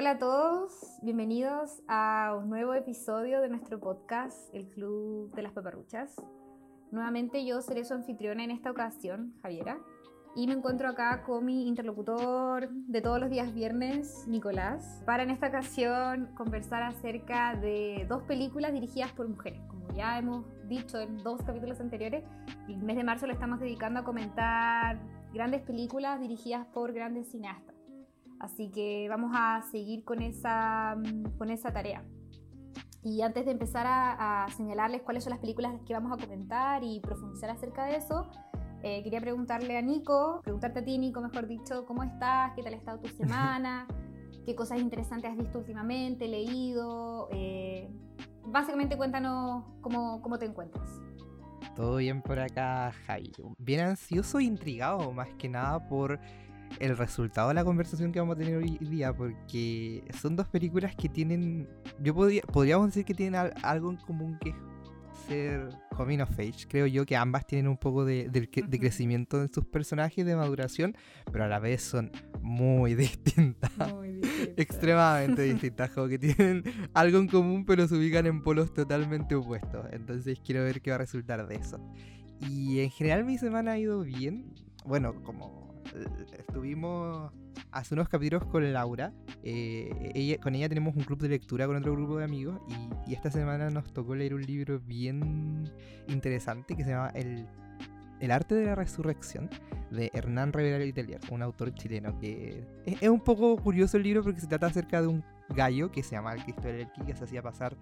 Hola a todos, bienvenidos a un nuevo episodio de nuestro podcast, El Club de las Paparruchas. Nuevamente yo seré su anfitriona en esta ocasión, Javiera, y me encuentro acá con mi interlocutor de todos los días viernes, Nicolás, para en esta ocasión conversar acerca de dos películas dirigidas por mujeres. Como ya hemos dicho en dos capítulos anteriores, el mes de marzo lo estamos dedicando a comentar grandes películas dirigidas por grandes cineastas. Así que vamos a seguir con esa, con esa tarea. Y antes de empezar a, señalarles cuáles son las películas que vamos a comentar y profundizar acerca de eso, eh, quería preguntarle a Nico, preguntarte a ti, Nico, mejor dicho, ¿cómo estás? ¿Qué tal ha estado tu semana? ¿Qué cosas interesantes has visto últimamente, leído? Eh, básicamente cuéntanos cómo, cómo te encuentras. Todo bien por acá, Javi. Bien ansioso e intrigado, más que nada por el resultado de la conversación que vamos a tener hoy día, porque son dos películas que tienen, yo podría, podríamos decir que tienen algo en común que ser coming of age. Creo yo que ambas tienen un poco de, crecimiento en sus personajes, de maduración, pero a la vez son muy distintas. Muy Extremadamente distintas, como que tienen algo en común, pero se ubican en polos totalmente opuestos. Entonces quiero ver qué va a resultar de eso. Y en general mi semana ha ido bien. Bueno, como estuvimos hace unos capítulos con Laura. Eh, ella, con ella tenemos un club de lectura con otro grupo de amigos y, esta semana nos tocó leer un libro bien interesante que se llama El, el arte de la resurrección de Hernán Rivera Letelier, un autor chileno que es, un poco curioso el libro porque se trata acerca de un gallo que se llama el Cristo del que se hacía pasar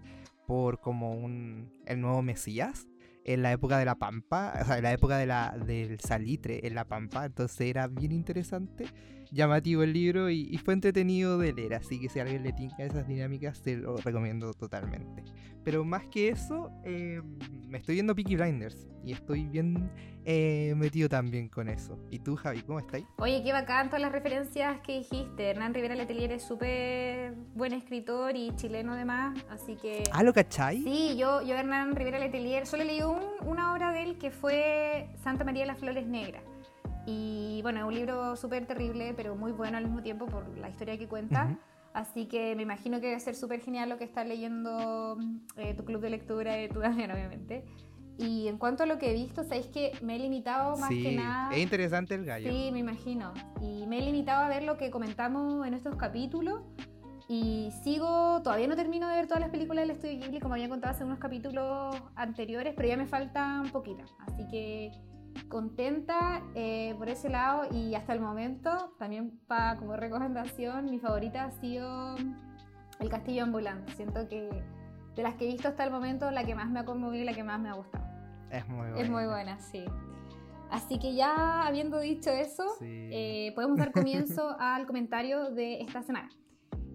por como un el nuevo Mesías en la época de la pampa, o sea, en la época de la, del salitre en la pampa, entonces era bien interesante, llamativo el libro y, fue entretenido de leer, así que si a alguien le tinca esas dinámicas, te lo recomiendo totalmente. Pero más que eso, eh, me estoy viendo Peaky Blinders y estoy bien eh, metido también con eso. ¿Y tú, Javi, cómo estás? Oye, qué bacán todas las referencias que dijiste. Hernán Rivera Letelier es súper buen escritor y chileno además, así que... ¿Ah, lo cachai? Sí, yo, yo Hernán Rivera Letelier solo leí un, una obra de él que fue Santa María de las Flores Negras. Y bueno, es un libro súper terrible, pero muy bueno al mismo tiempo por la historia que cuenta. Así que me imagino que va a ser súper genial lo que está leyendo eh, tu club de lectura de tu también, obviamente. Y en cuanto a lo que he visto, sabéis que me he limitado más que nada. Es interesante el gallo. Sí, me imagino. Y me he limitado a ver lo que comentamos en estos capítulos. Y sigo, todavía no termino de ver todas las películas del Estudio Ghibli, como había contado hace unos capítulos anteriores, pero ya me faltan poquitas. Así que contenta eh, por ese lado y hasta el momento, también para como recomendación, mi favorita ha sido El Castillo Ambulante. Siento que de las que he visto hasta el momento, la que más me ha conmovido y la que más me ha gustado. Es muy buena. Es muy buena, sí. Así que ya habiendo dicho eso, eh, podemos dar comienzo al comentario de esta semana.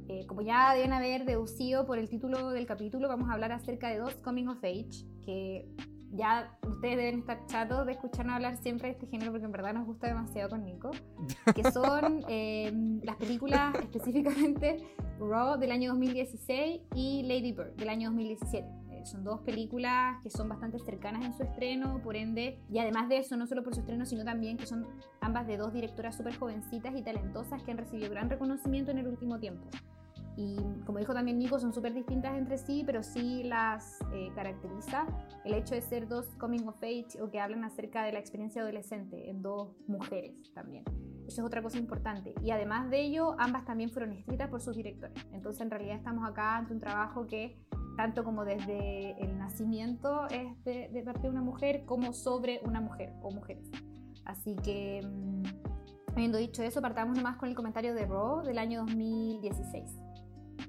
Eh, como ya deben haber deducido por el título del capítulo, vamos a hablar acerca de dos coming of age que ya ustedes deben estar chatos de escucharnos hablar siempre de este género porque en verdad nos gusta demasiado con Nico, que son em, las películas específicamente Raw del año 2016 y Lady Bird del año 2017. Eh, son dos películas que son bastante cercanas en su estreno, por ende, y además de eso, no solo por su estreno, sino también que son ambas de dos directoras súper jovencitas y talentosas que han recibido gran reconocimiento en el último tiempo. Y como dijo también Nico, son súper distintas entre sí, pero sí las eh, caracteriza el hecho de ser dos coming of age o que hablan acerca de la experiencia adolescente en dos mujeres también. Eso es otra cosa importante. Y además de ello, ambas también fueron escritas por sus directores. Entonces, en realidad estamos acá ante un trabajo que, tanto como desde el nacimiento, es de, parte de una mujer, como sobre una mujer o mujeres. Así que, mm, habiendo dicho eso, partamos nomás con el comentario de Raw del año 2016.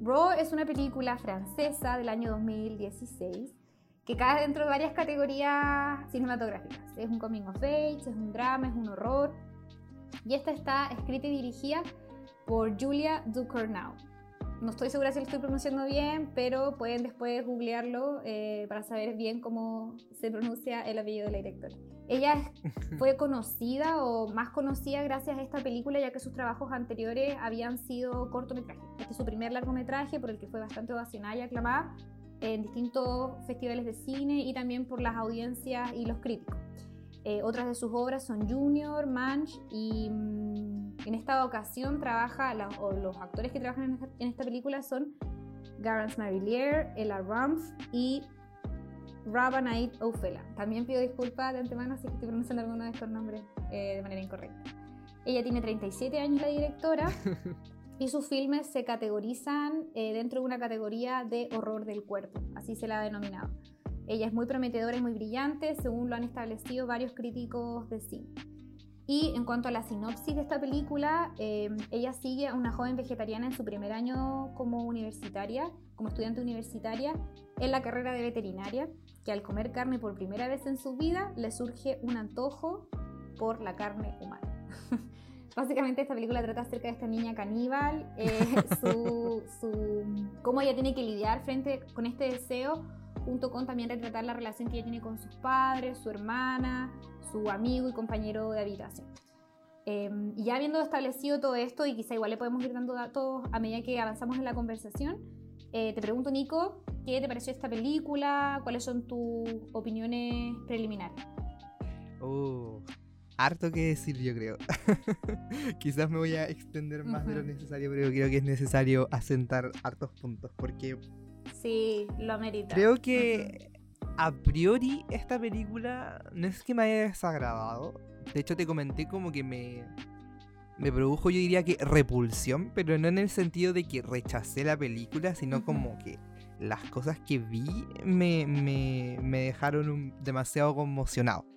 Raw es una película francesa del año 2016 que cae dentro de varias categorías cinematográficas. Es un coming of age, es un drama, es un horror. Y esta está escrita y dirigida por Julia Ducournau. No estoy segura si lo estoy pronunciando bien, pero pueden después googlearlo eh, para saber bien cómo se pronuncia el apellido de la directora. Ella fue conocida o más conocida gracias a esta película, ya que sus trabajos anteriores habían sido cortometrajes. Este es su primer largometraje, por el que fue bastante ovacionada y aclamada en distintos festivales de cine y también por las audiencias y los críticos. Eh, otras de sus obras son Junior, Manch y mm, En esta ocasión trabaja, o los actores que trabajan en esta, película son Garance Marillier, Ella Rumpf y Rabanait Ophela. También pido disculpas de antemano si estoy pronunciando alguno de estos nombres eh, de manera incorrecta. Ella tiene 37 años, la directora, y sus filmes se categorizan eh, dentro de una categoría de horror del cuerpo, así se la ha denominado. Ella es muy prometedora y muy brillante, según lo han establecido varios críticos de cine. Y en cuanto a la sinopsis de esta película, eh, ella sigue a una joven vegetariana en su primer año como universitaria, como estudiante universitaria, en la carrera de veterinaria, que al comer carne por primera vez en su vida le surge un antojo por la carne humana. Básicamente esta película trata acerca de esta niña caníbal, eh, su, cómo ella tiene que lidiar frente con este deseo, junto con también retratar la relación que ella tiene con sus padres, su hermana, su amigo y compañero de habitación. Em, y ya habiendo establecido todo esto, y quizá igual le podemos ir dando datos a medida que avanzamos en la conversación, eh, te pregunto, Nico, ¿qué te pareció esta película? ¿Cuáles son tus opiniones preliminares? Uh, harto que decir, yo creo. Quizás me voy a extender más de lo necesario, pero creo que es necesario asentar hartos puntos, porque... Sí, lo amerita. Creo que a priori esta película no es que me haya desagradado. De hecho te comenté como que me, me produjo yo diría que repulsión, pero no en el sentido de que rechacé la película, sino como que las cosas que vi me, me, me dejaron demasiado conmocionado.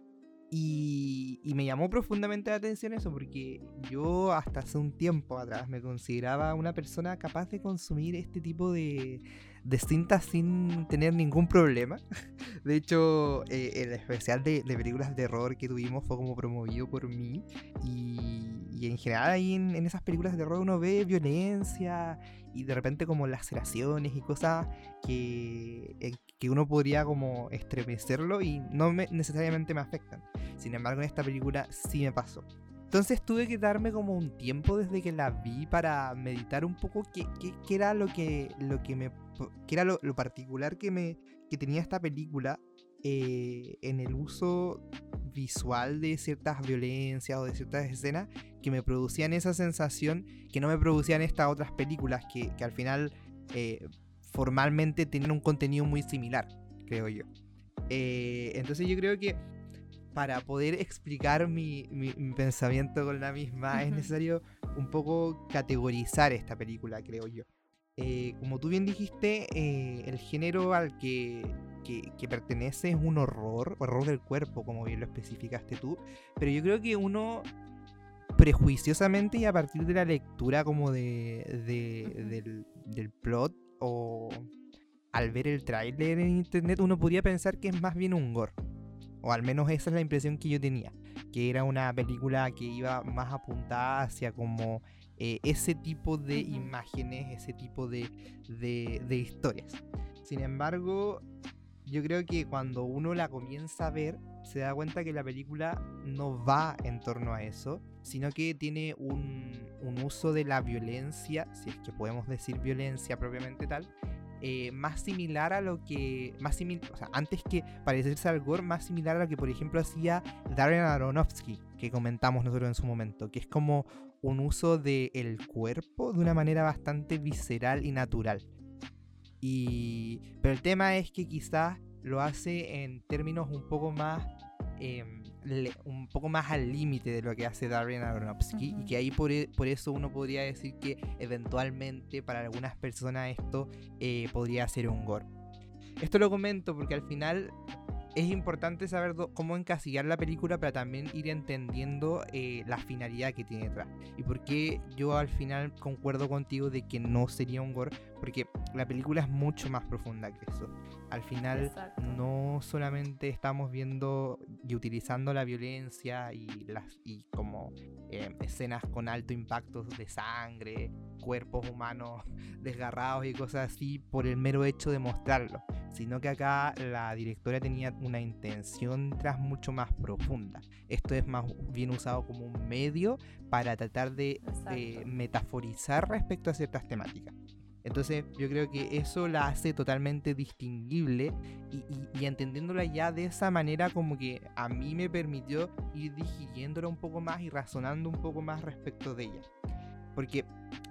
Y, y, me llamó profundamente la atención eso porque yo hasta hace un tiempo atrás me consideraba una persona capaz de consumir este tipo de, de cintas sin tener ningún problema. De hecho, eh, el especial de, películas de terror que tuvimos fue como promovido por mí. Y, en general ahí en, esas películas de terror uno ve violencia y de repente como laceraciones y cosas que, eh, que uno podría como estremecerlo y no necesariamente me afectan. Sin embargo, en esta película sí me pasó. Entonces tuve que darme como un tiempo desde que la vi para meditar un poco qué, qué, era lo que, lo que me qué era lo, particular que me que tenía esta película eh, en el uso visual de ciertas violencias o de ciertas escenas que me producían esa sensación que no me producían estas otras películas que, que al final eh, formalmente tienen un contenido muy similar, creo yo. Eh, entonces yo creo que para poder explicar mi, pensamiento con la misma, es necesario un poco categorizar esta película, creo yo. Eh, como tú bien dijiste, eh, el género al que, pertenece es un horror, horror del cuerpo, como bien lo especificaste tú, pero yo creo que uno prejuiciosamente y a partir de la lectura como de, del, del plot o al ver el tráiler en internet uno podría pensar que es más bien un gore o al menos esa es la impresión que yo tenía. Que era una película que iba más apuntada hacia como eh, ese tipo de imágenes, ese tipo de, de, historias. Sin embargo, yo creo que cuando uno la comienza a ver, se da cuenta que la película no va en torno a eso, sino que tiene un, un uso de la violencia, si es que podemos decir violencia propiamente tal, eh, más similar a lo que. Más o sea, antes que parecerse al gore, más similar a lo que, por ejemplo, hacía Darren Aronofsky, que comentamos nosotros en su momento, que es como un uso del cuerpo de una manera bastante visceral y natural. Y, pero el tema es que quizás lo hace en términos un poco más em, un poco más al límite de lo que hace Darren Aronofsky y que ahí por, e, por, eso uno podría decir que eventualmente para algunas personas esto eh, podría ser un gore. Esto lo comento porque al final es importante saber cómo encasillar la película para también ir entendiendo eh, la finalidad que tiene detrás. Y por qué yo al final concuerdo contigo de que no sería un gore, porque la película es mucho más profunda que eso. Al final no solamente estamos viendo y utilizando la violencia y, las, y como eh, escenas con alto impacto de sangre, cuerpos humanos desgarrados y cosas así por el mero hecho de mostrarlo, sino que acá la directora tenía una intención tras mucho más profunda. Esto es más bien usado como un medio para tratar de, metaforizar respecto a ciertas temáticas. Entonces yo creo que eso la hace totalmente distinguible y, entendiéndola ya de esa manera como que a mí me permitió ir digiriéndola un poco más y razonando un poco más respecto de ella. Porque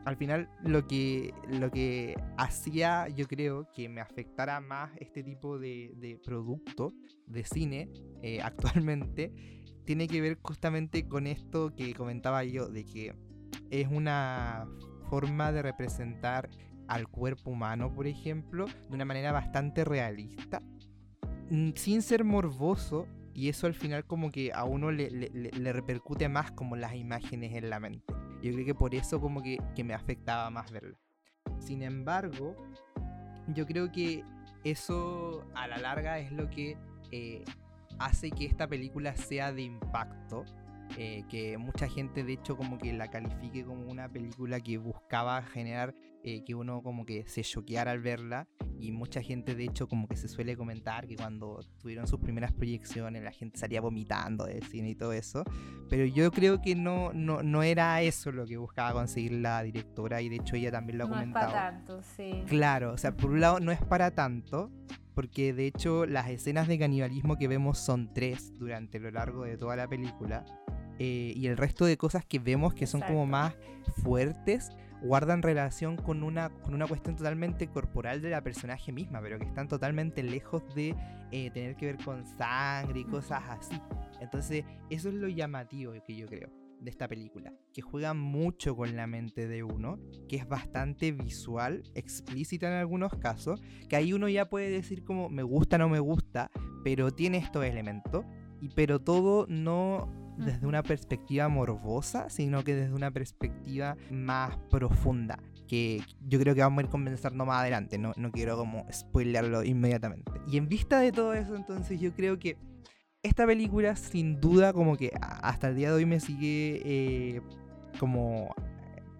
al final lo que, lo que hacía yo creo que me afectara más este tipo de, producto de cine eh, actualmente tiene que ver justamente con esto que comentaba yo, de que es una forma de representar al cuerpo humano, por ejemplo, de una manera bastante realista, mm, sin ser morboso, y eso al final como que a uno le, le, repercute más como las imágenes en la mente. Yo creo que por eso como que, que me afectaba más verla. Sin embargo, yo creo que eso a la larga es lo que eh, hace que esta película sea de impacto eh, que mucha gente de hecho como que la califique como una película que buscaba generar eh, que uno como que se choqueara al verla y mucha gente de hecho como que se suele comentar que cuando tuvieron sus primeras proyecciones la gente salía vomitando del cine y todo eso pero yo creo que no, no, no era eso lo que buscaba conseguir la directora y de hecho ella también lo ha comentado. No es para tanto, sí. Claro, o sea, por un lado no es para tanto, porque de hecho las escenas de canibalismo que vemos son tres durante lo largo de toda la película. Eh, y el resto de cosas que vemos que son como más fuertes guardan relación con una, con una cuestión totalmente corporal de la personaje misma, pero que están totalmente lejos de eh, tener que ver con sangre y cosas así. Entonces, eso es lo llamativo que yo creo de esta película, que juega mucho con la mente de uno, que es bastante visual, explícita en algunos casos, que ahí uno ya puede decir como me gusta, no me gusta, pero tiene estos elementos, y pero todo no desde una perspectiva morbosa, sino que desde una perspectiva más profunda. Que yo creo que vamos a ir conversando más adelante, no, no quiero como spoilearlo inmediatamente. Y en vista de todo eso, entonces yo creo que esta película sin duda como que hasta el día de hoy me sigue eh, como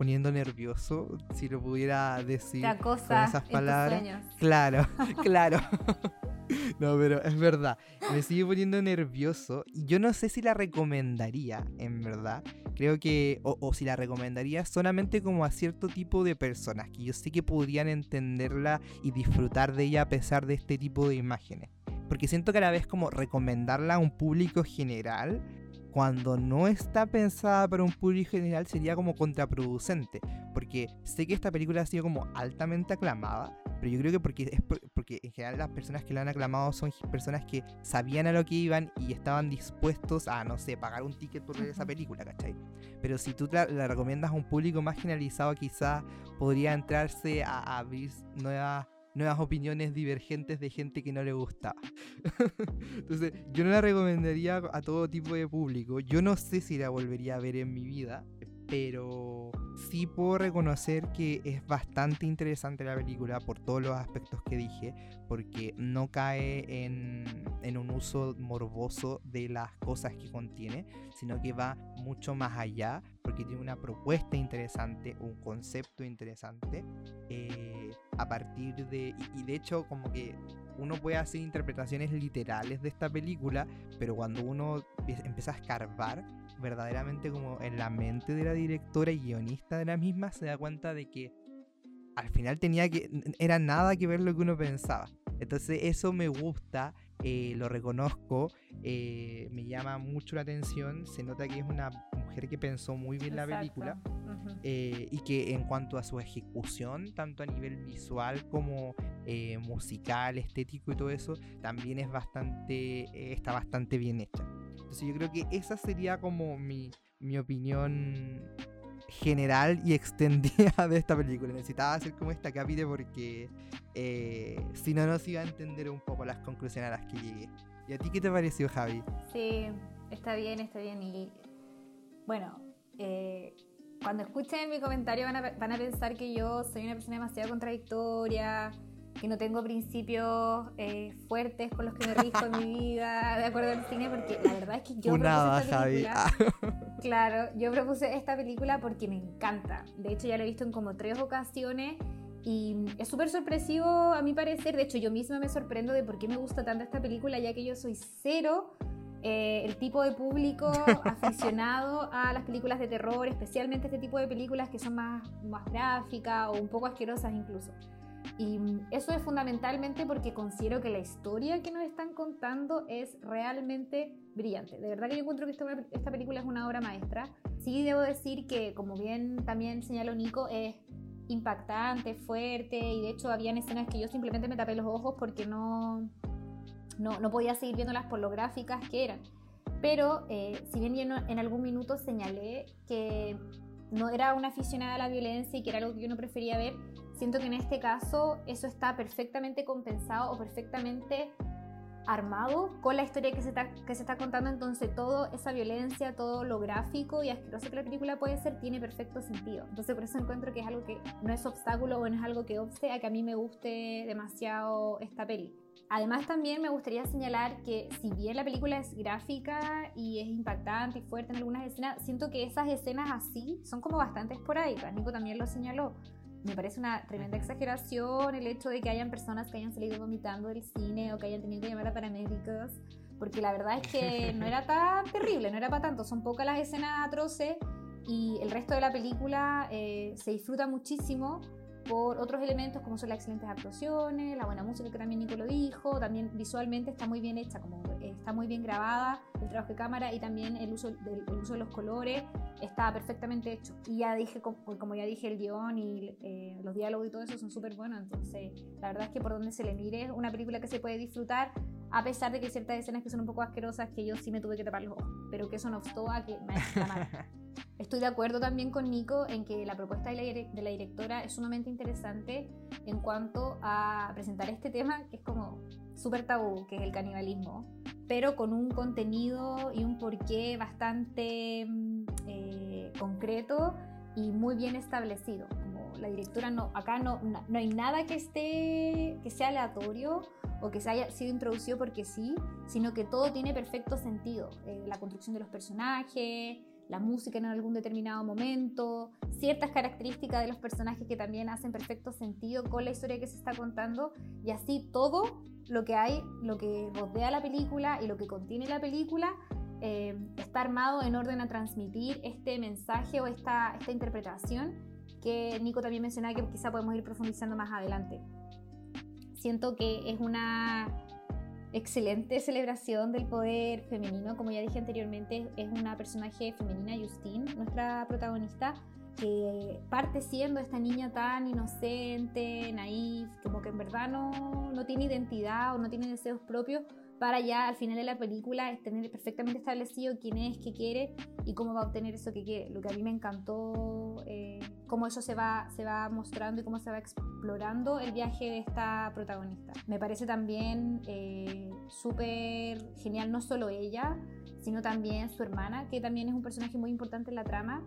poniendo nervioso, si lo pudiera decir con esas palabras. Claro, claro. No, pero es verdad. Me sigue poniendo nervioso. Y yo no sé si la recomendaría, en verdad. Creo que. O, si la recomendaría solamente como a cierto tipo de personas. Que yo sé que podrían entenderla y disfrutar de ella a pesar de este tipo de imágenes. Porque siento que a la vez como recomendarla a un público general cuando no está pensada para un público general sería como contraproducente. Porque sé que esta película ha sido como altamente aclamada, pero yo creo que porque, es porque en general las personas que la han aclamado son personas que sabían a lo que iban y estaban dispuestos a, no sé, pagar un ticket por ver esa película, ¿cachai? Pero si tú la, recomiendas a un público más generalizado, quizás podría entrarse a, a abrir nuevas nuevas opiniones divergentes de gente que no le gustaba. Entonces, yo no la recomendaría a todo tipo de público. Yo no sé si la volvería a ver en mi vida, pero sí puedo reconocer que es bastante interesante la película por todos los aspectos que dije, porque no cae en, en, un uso morboso de las cosas que contiene, sino que va mucho más allá, porque tiene una propuesta interesante, un concepto interesante, eh, a partir de, y, de hecho como que uno puede hacer interpretaciones literales de esta película, pero cuando uno empieza a escarbar, verdaderamente como en la mente de la directora y guionista de la misma, se da cuenta de que al final tenía que, era nada que ver lo que uno pensaba. Entonces eso me gusta, eh, lo reconozco, eh, me llama mucho la atención, se nota que es una mujer que pensó muy bien la película eh, y que en cuanto a su ejecución, tanto a nivel visual como musical, estético y todo eso, también es bastante, está bastante bien hecha. Entonces yo creo que esa sería como mi, mi opinión general y extendida de esta película. Necesitaba hacer como esta cápita porque eh, si no, no se iba a entender un poco las conclusiones a las que llegué. ¿Y a ti qué te pareció, Javi? Sí, está bien, está bien. Y bueno, eh, cuando escuchen mi comentario van a, van a pensar que yo soy una persona demasiado contradictoria, que no tengo principios eh, fuertes con los que me rijo en mi vida, de acuerdo al cine, porque la verdad es que yo película. claro, yo propuse esta película porque me encanta. De hecho, ya la he visto en como tres ocasiones y es súper sorpresivo a mi parecer. De hecho, yo misma me sorprendo de por qué me gusta tanto esta película, ya que yo soy cero eh, el tipo de público aficionado a las películas de terror, especialmente este tipo de películas que son más, más gráficas o un poco asquerosas incluso. Y eso es fundamentalmente porque considero que la historia que nos están contando es realmente brillante. De verdad que yo encuentro que esta, esta película es una obra maestra. Sí debo decir que, como bien también señaló Nico, es impactante, fuerte y de hecho habían escenas que yo simplemente me tapé los ojos porque no, no, no podía seguir viendo las pornográficas que eran. Pero eh, si bien yo en algún minuto señalé que no era una aficionada a la violencia y que era algo que yo no prefería ver, siento que en este caso eso está perfectamente compensado o perfectamente armado con la historia que se, está, que se está contando, entonces toda esa violencia, todo lo gráfico y asqueroso que la película puede ser, tiene perfecto sentido. Entonces por eso encuentro que es algo que no es obstáculo o no es algo que obste a que a mí me guste demasiado esta peli. Además también me gustaría señalar que si bien la película es gráfica y es impactante y fuerte en algunas escenas, siento que esas escenas así son como bastante esporádicas. Nico también lo señaló me parece una tremenda exageración el hecho de que hayan personas que hayan salido vomitando del cine o que hayan tenido que llamar a paramédicos, porque la verdad es que no era tan terrible, no era para tanto, son pocas las escenas atroces y el resto de la película eh, se disfruta muchísimo por otros elementos como son las excelentes actuaciones, la buena música que también Nico lo dijo, también visualmente está muy bien hecha, como está muy bien grabada, el trabajo de cámara y también el uso, del, uso de los colores está perfectamente hecho. Y ya dije, como, ya dije, el guion y eh, los diálogos y todo eso son súper buenos, entonces la verdad es que por donde se le mire es una película que se puede disfrutar a pesar de que hay ciertas escenas que son un poco asquerosas que yo sí me tuve que tapar los ojos, pero que eso no obstó a que me. Estoy de acuerdo también con Nico en que la propuesta de la, directora es sumamente interesante en cuanto a presentar este tema que es como súper tabú, que es el canibalismo, pero con un contenido y un porqué bastante mm, eh, concreto y muy bien establecido. Como la directora no, acá no, no hay nada que esté, que sea aleatorio o que se haya sido introducido porque sí, sino que todo tiene perfecto sentido. Eh, la construcción de los personajes, la música en algún determinado momento, ciertas características de los personajes que también hacen perfecto sentido con la historia que se está contando y así todo lo que hay, lo que rodea la película y lo que contiene la película eh, está armado en orden a transmitir este mensaje o esta, esta interpretación que Nico también mencionaba que quizá podemos ir profundizando más adelante. Siento que es una excelente celebración del poder femenino. Como ya dije anteriormente, es una personaje femenina, Justine, nuestra protagonista, que parte siendo esta niña tan inocente, naif, como que en verdad no, no tiene identidad o no tiene deseos propios, para ya al final de la película tener perfectamente establecido quién es, qué quiere y cómo va a obtener eso que quiere. Lo que a mí me encantó, eh, cómo eso se va, se va mostrando y cómo se va explorando el viaje de esta protagonista. Me parece también eh, súper genial no solo ella, sino también su hermana, que también es un personaje muy importante en la trama,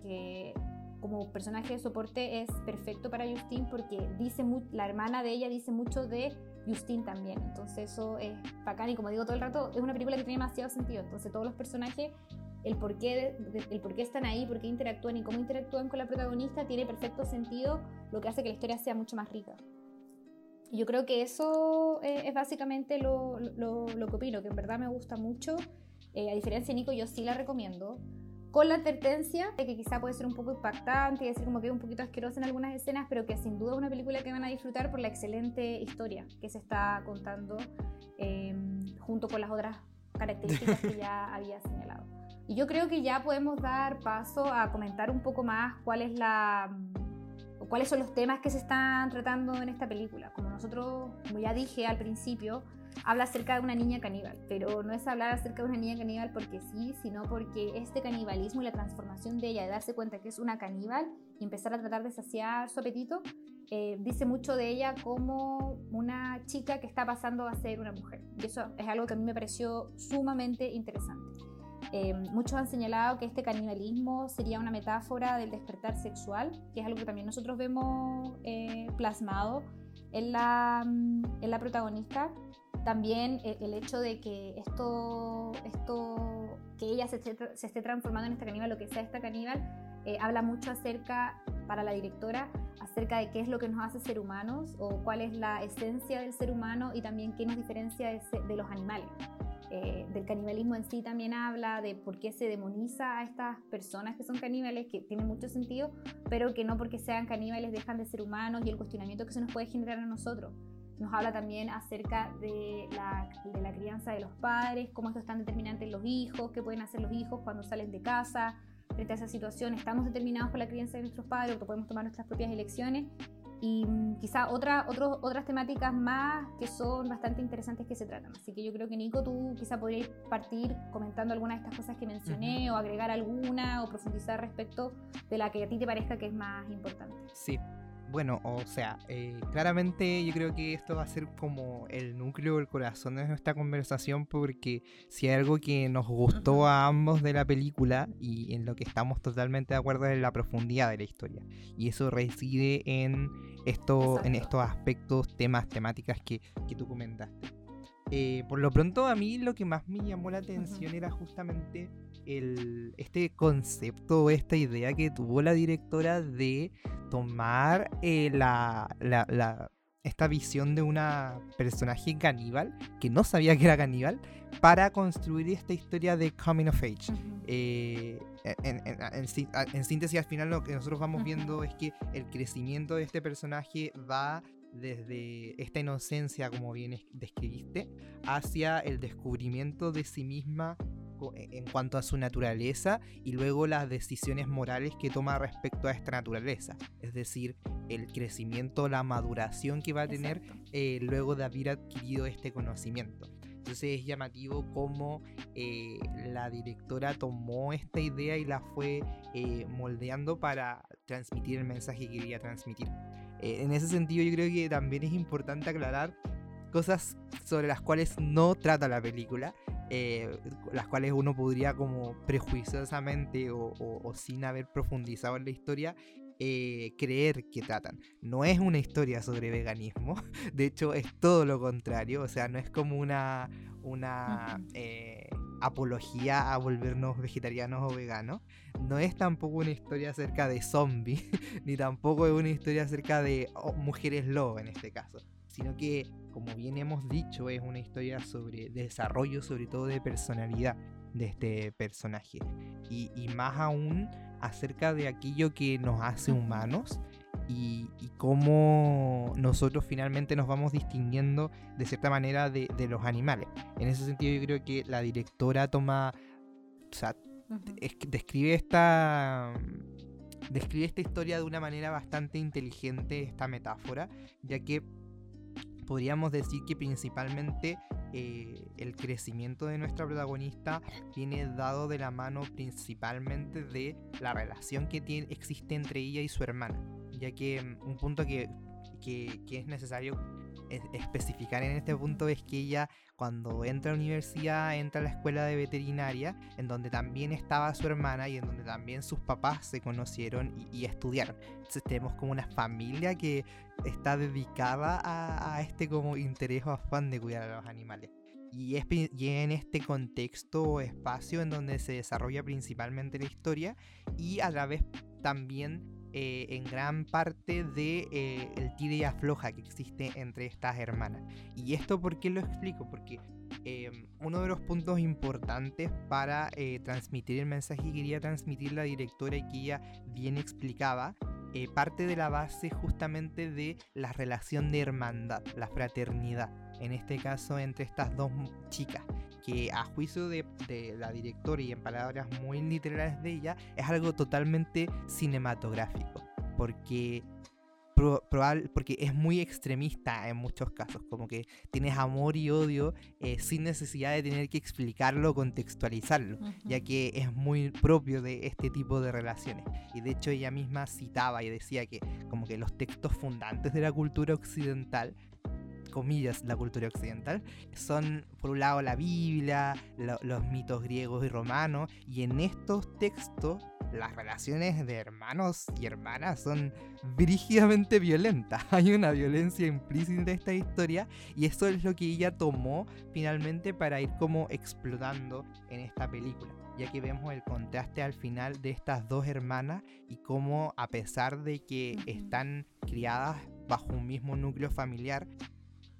que como personaje de soporte es perfecto para Justine porque dice la hermana de ella dice mucho de Justine también. Entonces eso es bacán y como digo todo el rato, es una película que tiene demasiado sentido. Entonces todos los personajes, el por qué, el por qué están ahí, por qué interactúan y cómo interactúan con la protagonista tiene perfecto sentido, lo que hace que la historia sea mucho más rica. Y yo creo que eso eh, es básicamente lo, lo, lo, que opino, que en verdad me gusta mucho. Eh, a diferencia de Nico, yo sí la recomiendo con la advertencia de que quizá puede ser un poco impactante y decir como que es un poquito asqueroso en algunas escenas, pero que sin duda es una película que van a disfrutar por la excelente historia que se está contando em, junto con las otras características que ya había señalado. Y yo creo que ya podemos dar paso a comentar un poco más cuál es la cuáles son los temas que se están tratando en esta película. Como nosotros, como ya dije al principio, habla acerca de una niña caníbal, pero no es hablar acerca de una niña caníbal porque sí, sino porque este canibalismo y la transformación de ella, de darse cuenta que es una caníbal y empezar a tratar de saciar su apetito, eh, dice mucho de ella como una chica que está pasando a ser una mujer. Y eso es algo que a mí me pareció sumamente interesante. Eh, muchos han señalado que este canibalismo sería una metáfora del despertar sexual, que es algo que también nosotros vemos eh, plasmado en la, en la protagonista también eh, el hecho de que esto, esto que ella se esté, transformando en esta caníbal, lo que sea esta caníbal, habla mucho acerca, para la directora, acerca de qué es lo que nos hace ser humanos o cuál es la esencia del ser humano y también qué nos diferencia de, los animales. Eh, del canibalismo en sí también habla de por qué se demoniza a estas personas que son caníbales, que tiene mucho sentido, pero que no porque sean caníbales dejan de ser humanos y el cuestionamiento que se nos puede generar a nosotros. Nos habla también acerca de la, de la crianza de los padres, cómo esto es tan determinante en los hijos, qué pueden hacer los hijos cuando salen de casa. Frente a esa situación, estamos determinados por la crianza de nuestros padres o podemos tomar nuestras propias elecciones y mm, quizá otra, otras temáticas más que son bastante interesantes que se tratan. Así que yo creo que Nico, tú quizá podrías partir comentando algunas de estas cosas que mencioné o agregar alguna o profundizar respecto de la que a ti te parezca que es más importante. Sí, bueno, o sea, eh, claramente yo creo que esto va a ser como el núcleo, el corazón de nuestra conversación, porque si hay algo que nos gustó a ambos de la película y en lo que estamos totalmente de acuerdo es la profundidad de la historia. Y eso reside en, esto, en estos aspectos, temas, temáticas que, que tú comentaste. Eh, por lo pronto a mí lo que más me llamó la atención era justamente el, este concepto, esta idea que tuvo la directora de tomar eh, la, esta visión de una personaje caníbal, que no sabía que era caníbal, para construir esta historia de coming of age. Eh, en, síntesis, al final lo que nosotros vamos viendo es que el crecimiento de este personaje va desde esta inocencia, como bien describiste, hacia el descubrimiento de sí misma en cuanto a su naturaleza y luego las decisiones morales que toma respecto a esta naturaleza. Es decir, el crecimiento, la maduración que va a tener eh, luego de haber adquirido este conocimiento. Entonces es llamativo cómo eh, la directora tomó esta idea y la fue eh, moldeando para transmitir el mensaje que quería transmitir. en ese sentido yo creo que también es importante aclarar cosas sobre las cuales no trata la película, eh, las cuales uno podría como prejuiciosamente o, sin haber profundizado en la historia eh, creer que tratan. No es una historia sobre veganismo, de hecho es todo lo contrario, o sea, no es como una, una eh, apología a volvernos vegetarianos o veganos, no es tampoco una historia acerca de zombies, ni tampoco es una historia acerca de oh, mujeres lobo en este caso, sino que como bien hemos dicho, es una historia sobre desarrollo, sobre todo de personalidad de este personaje. Y, más aún acerca de aquello que nos hace humanos y, cómo nosotros finalmente nos vamos distinguiendo de cierta manera de, los animales. En ese sentido yo creo que la directora toma, o sea, describe esta describe esta historia de una manera bastante inteligente, esta metáfora, ya que podríamos decir que principalmente eh, el crecimiento de nuestra protagonista viene dado de la mano principalmente de la relación que tiene, existe entre ella y su hermana, ya que mm, un punto que, que, que es necesario especificar en este punto es que ella cuando entra a la universidad entra a la escuela de veterinaria en donde también estaba su hermana y en donde también sus papás se conocieron y, estudiaron. Entonces tenemos como una familia que está dedicada a, este como interés o afán de cuidar a los animales. Y es y en este contexto o espacio en donde se desarrolla principalmente la historia y a la vez también eh, en gran parte de eh, el tira y afloja que existe entre estas hermanas. ¿Y esto por qué lo explico? Porque em, uno de los puntos importantes para eh, transmitir el mensaje que quería transmitir la directora y que ella bien explicaba, parte de la base justamente de la relación de hermandad, la fraternidad, en este caso entre estas dos chicas que a juicio de, la directora y en palabras muy literales de ella, es algo totalmente cinematográfico. Porque porque es muy extremista en muchos casos, como que tienes amor y odio eh, sin necesidad de tener que explicarlo o contextualizarlo, ya que es muy propio de este tipo de relaciones. Y de hecho ella misma citaba y decía que como que los textos fundantes de la cultura occidental comillas, la cultura occidental, son por un lado la Biblia, los mitos griegos y romanos, y en estos textos las relaciones de hermanos y hermanas son brígidamente violentas. Hay una violencia implícita en esta historia y eso es lo que ella tomó finalmente para ir como explotando en esta película, ya que vemos el contraste al final de estas dos hermanas y cómo a pesar de que están criadas bajo un mismo núcleo familiar,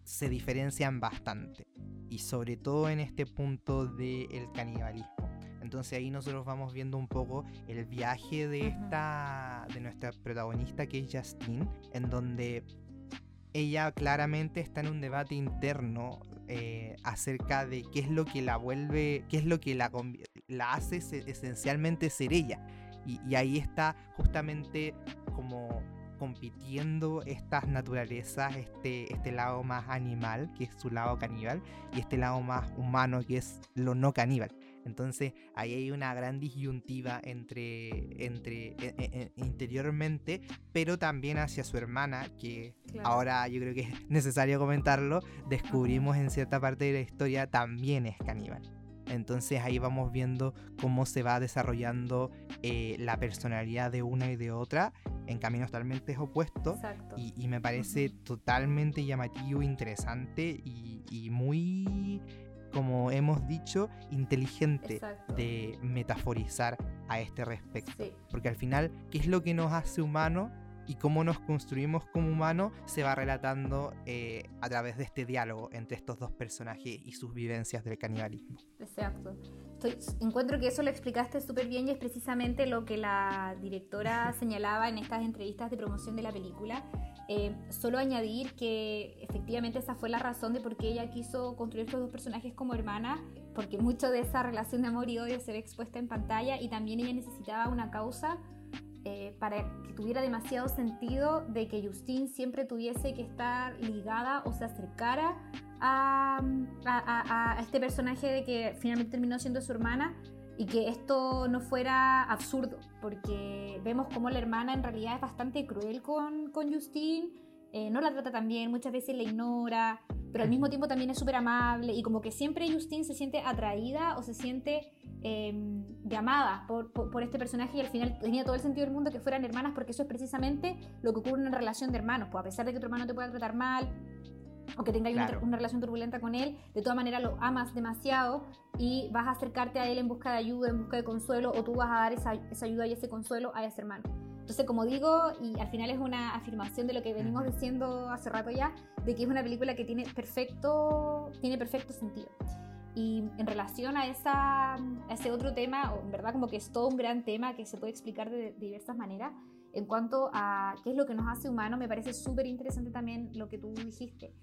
se diferencian bastante. Y sobre todo en este punto del canibalismo. Entonces ahí nosotros vamos viendo un poco el viaje de esta, de nuestra protagonista que es Justine, en donde ella claramente está en un debate interno eh, acerca de qué es lo que la vuelve, qué es lo que la, la hace esencialmente ser ella. y, ahí está justamente como compitiendo estas naturalezas, este, este lado más animal, que es su lado caníbal, y este lado más humano, que es lo no caníbal. Entonces ahí hay una gran disyuntiva entre, entre e, e, e, interiormente, pero también hacia su hermana, que ahora yo creo que es necesario comentarlo, descubrimos en cierta parte de la historia también es caníbal. Entonces ahí vamos viendo cómo se va desarrollando eh, la personalidad de una y de otra en caminos totalmente opuestos. Y, me parece totalmente llamativo, interesante y, muy, como hemos dicho, inteligente de metaforizar a este respecto. Porque al final, ¿qué es lo que nos hace humanos? Y cómo nos construimos como humanos se va relatando eh, a través de este diálogo entre estos dos personajes y sus vivencias del canibalismo. Exacto. encuentro que eso lo explicaste súper bien y es precisamente lo que la directora señalaba en estas entrevistas de promoción de la película. Eh, solo añadir que efectivamente esa fue la razón de por qué ella quiso construir estos dos personajes como hermanas, porque mucho de esa relación de amor y odio se ve expuesta en pantalla y también ella necesitaba una causa eh, para que tuviera demasiado sentido de que Justine siempre tuviese que estar ligada o se acercara a, este personaje de que finalmente terminó siendo su hermana y que esto no fuera absurdo, porque vemos como la hermana en realidad es bastante cruel con, con Justine, eh, no la trata tan bien, muchas veces la ignora, pero al mismo tiempo también es súper amable y como que siempre Justine se siente atraída o se siente Em, llamada por, por, este personaje y al final tenía todo el sentido del mundo que fueran hermanas porque eso es precisamente lo que ocurre en una relación de hermanos. Pues a pesar de que tu hermano te pueda tratar mal o que tengas una, relación turbulenta con él, de todas maneras lo amas demasiado y vas a acercarte a él en busca de ayuda, en busca de consuelo o tú vas a dar esa, esa ayuda y ese consuelo a ese hermano. Entonces, como digo, y al final es una afirmación de lo que venimos diciendo hace rato ya, de que es una película que tiene perfecto, tiene perfecto sentido. Y en relación a, esa, ese otro tema, en verdad como que es todo un gran tema que se puede explicar de, diversas maneras, en cuanto a qué es lo que nos hace humanos, me parece súper interesante también lo que tú dijiste.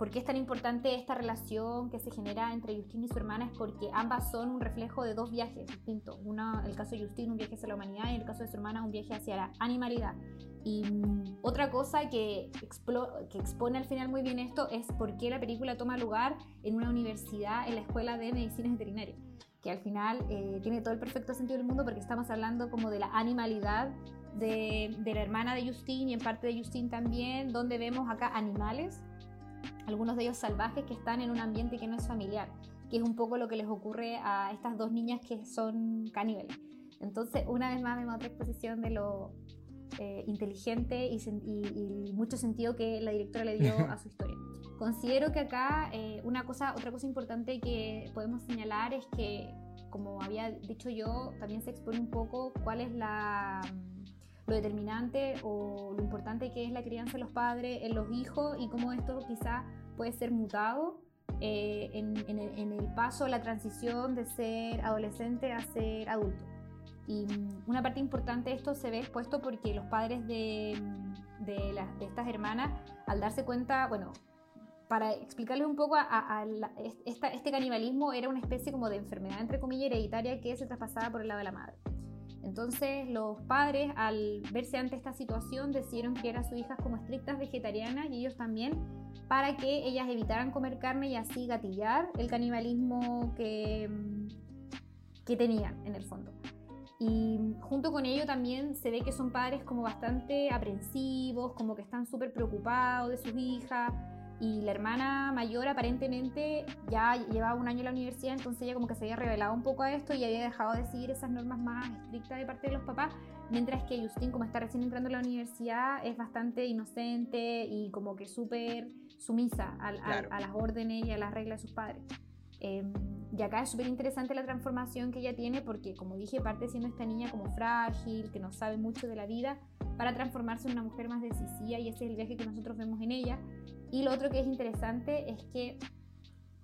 ¿Por qué es tan importante esta relación que se genera entre Justin y su hermana? Es porque ambas son un reflejo de dos viajes distintos. Uno, el caso de Justin, un viaje hacia la humanidad, y el caso de su hermana, un viaje hacia la animalidad. Y mm, otra cosa que, que expone al final muy bien esto es por qué la película toma lugar en una universidad, en la Escuela de Medicina Veterinaria, que al final eh, tiene todo el perfecto sentido del mundo porque estamos hablando como de la animalidad de, de la hermana de Justin y en parte de Justin también, donde vemos acá animales, algunos de ellos salvajes que están en un ambiente que no es familiar, que es un poco lo que les ocurre a estas dos niñas que son caníbales. Entonces, una vez más vemos otra exposición de lo eh, inteligente y, mucho sentido que la directora le dio a su historia. Considero que acá eh, una cosa, otra cosa importante que podemos señalar es que, como había dicho yo, también se expone un poco cuál es la, lo determinante o lo importante que es la crianza de los padres en los hijos y cómo esto quizá puede ser mutado eh, en, el, en el paso, la transición de ser adolescente a ser adulto. Y mm, una parte importante de esto se ve expuesto porque los padres de, mm, de, de estas hermanas, al darse cuenta, bueno, para explicarles un poco, a, este canibalismo era una especie como de enfermedad, entre comillas, hereditaria que se traspasaba por el lado de la madre. Entonces los padres, al verse ante esta situación, decidieron criar a sus hijas como estrictas vegetarianas y ellos también, para que ellas evitaran comer carne y así gatillar el canibalismo que, mm, que tenían en el fondo. Y junto con ello también se ve que son padres como bastante aprensivos, como que están súper preocupados de sus hijas. Y la hermana mayor aparentemente ya llevaba un año en la universidad, entonces ella como que se había revelado un poco a esto y había dejado de seguir esas normas más estrictas de parte de los papás, mientras que Justin, como está recién entrando a la universidad, es bastante inocente y como que súper sumisa a, a las órdenes y a las reglas de sus padres. Em, y acá es súper interesante la transformación que ella tiene porque, como dije, parte siendo esta niña como frágil, que no sabe mucho de la vida, para transformarse en una mujer más decisiva y ese es el viaje que nosotros vemos en ella. Y lo otro que es interesante es que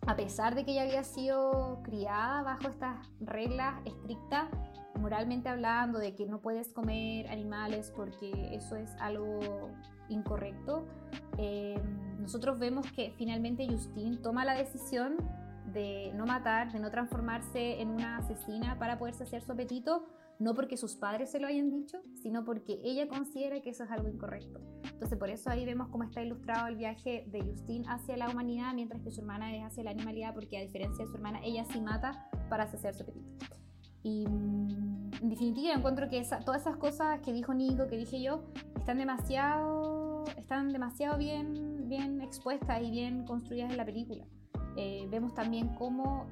a pesar de que ella había sido criada bajo estas reglas estrictas, moralmente hablando, de que no puedes comer animales porque eso es algo incorrecto, em, nosotros vemos que finalmente Justine toma la decisión de no matar, de no transformarse en una asesina para poder hacer su apetito, no porque sus padres se lo hayan dicho, sino porque ella considera que eso es algo incorrecto. Entonces por eso ahí vemos cómo está ilustrado el viaje de Justine hacia la humanidad, mientras que su hermana es hacia la animalidad, porque a diferencia de su hermana, ella sí mata para hacer su apetito. Y mm, en definitiva encuentro que todas esas cosas que dijo Nico, que dije yo, están demasiado, están demasiado bien, bien expuestas y bien construidas en la película. Eh, vemos también cómo,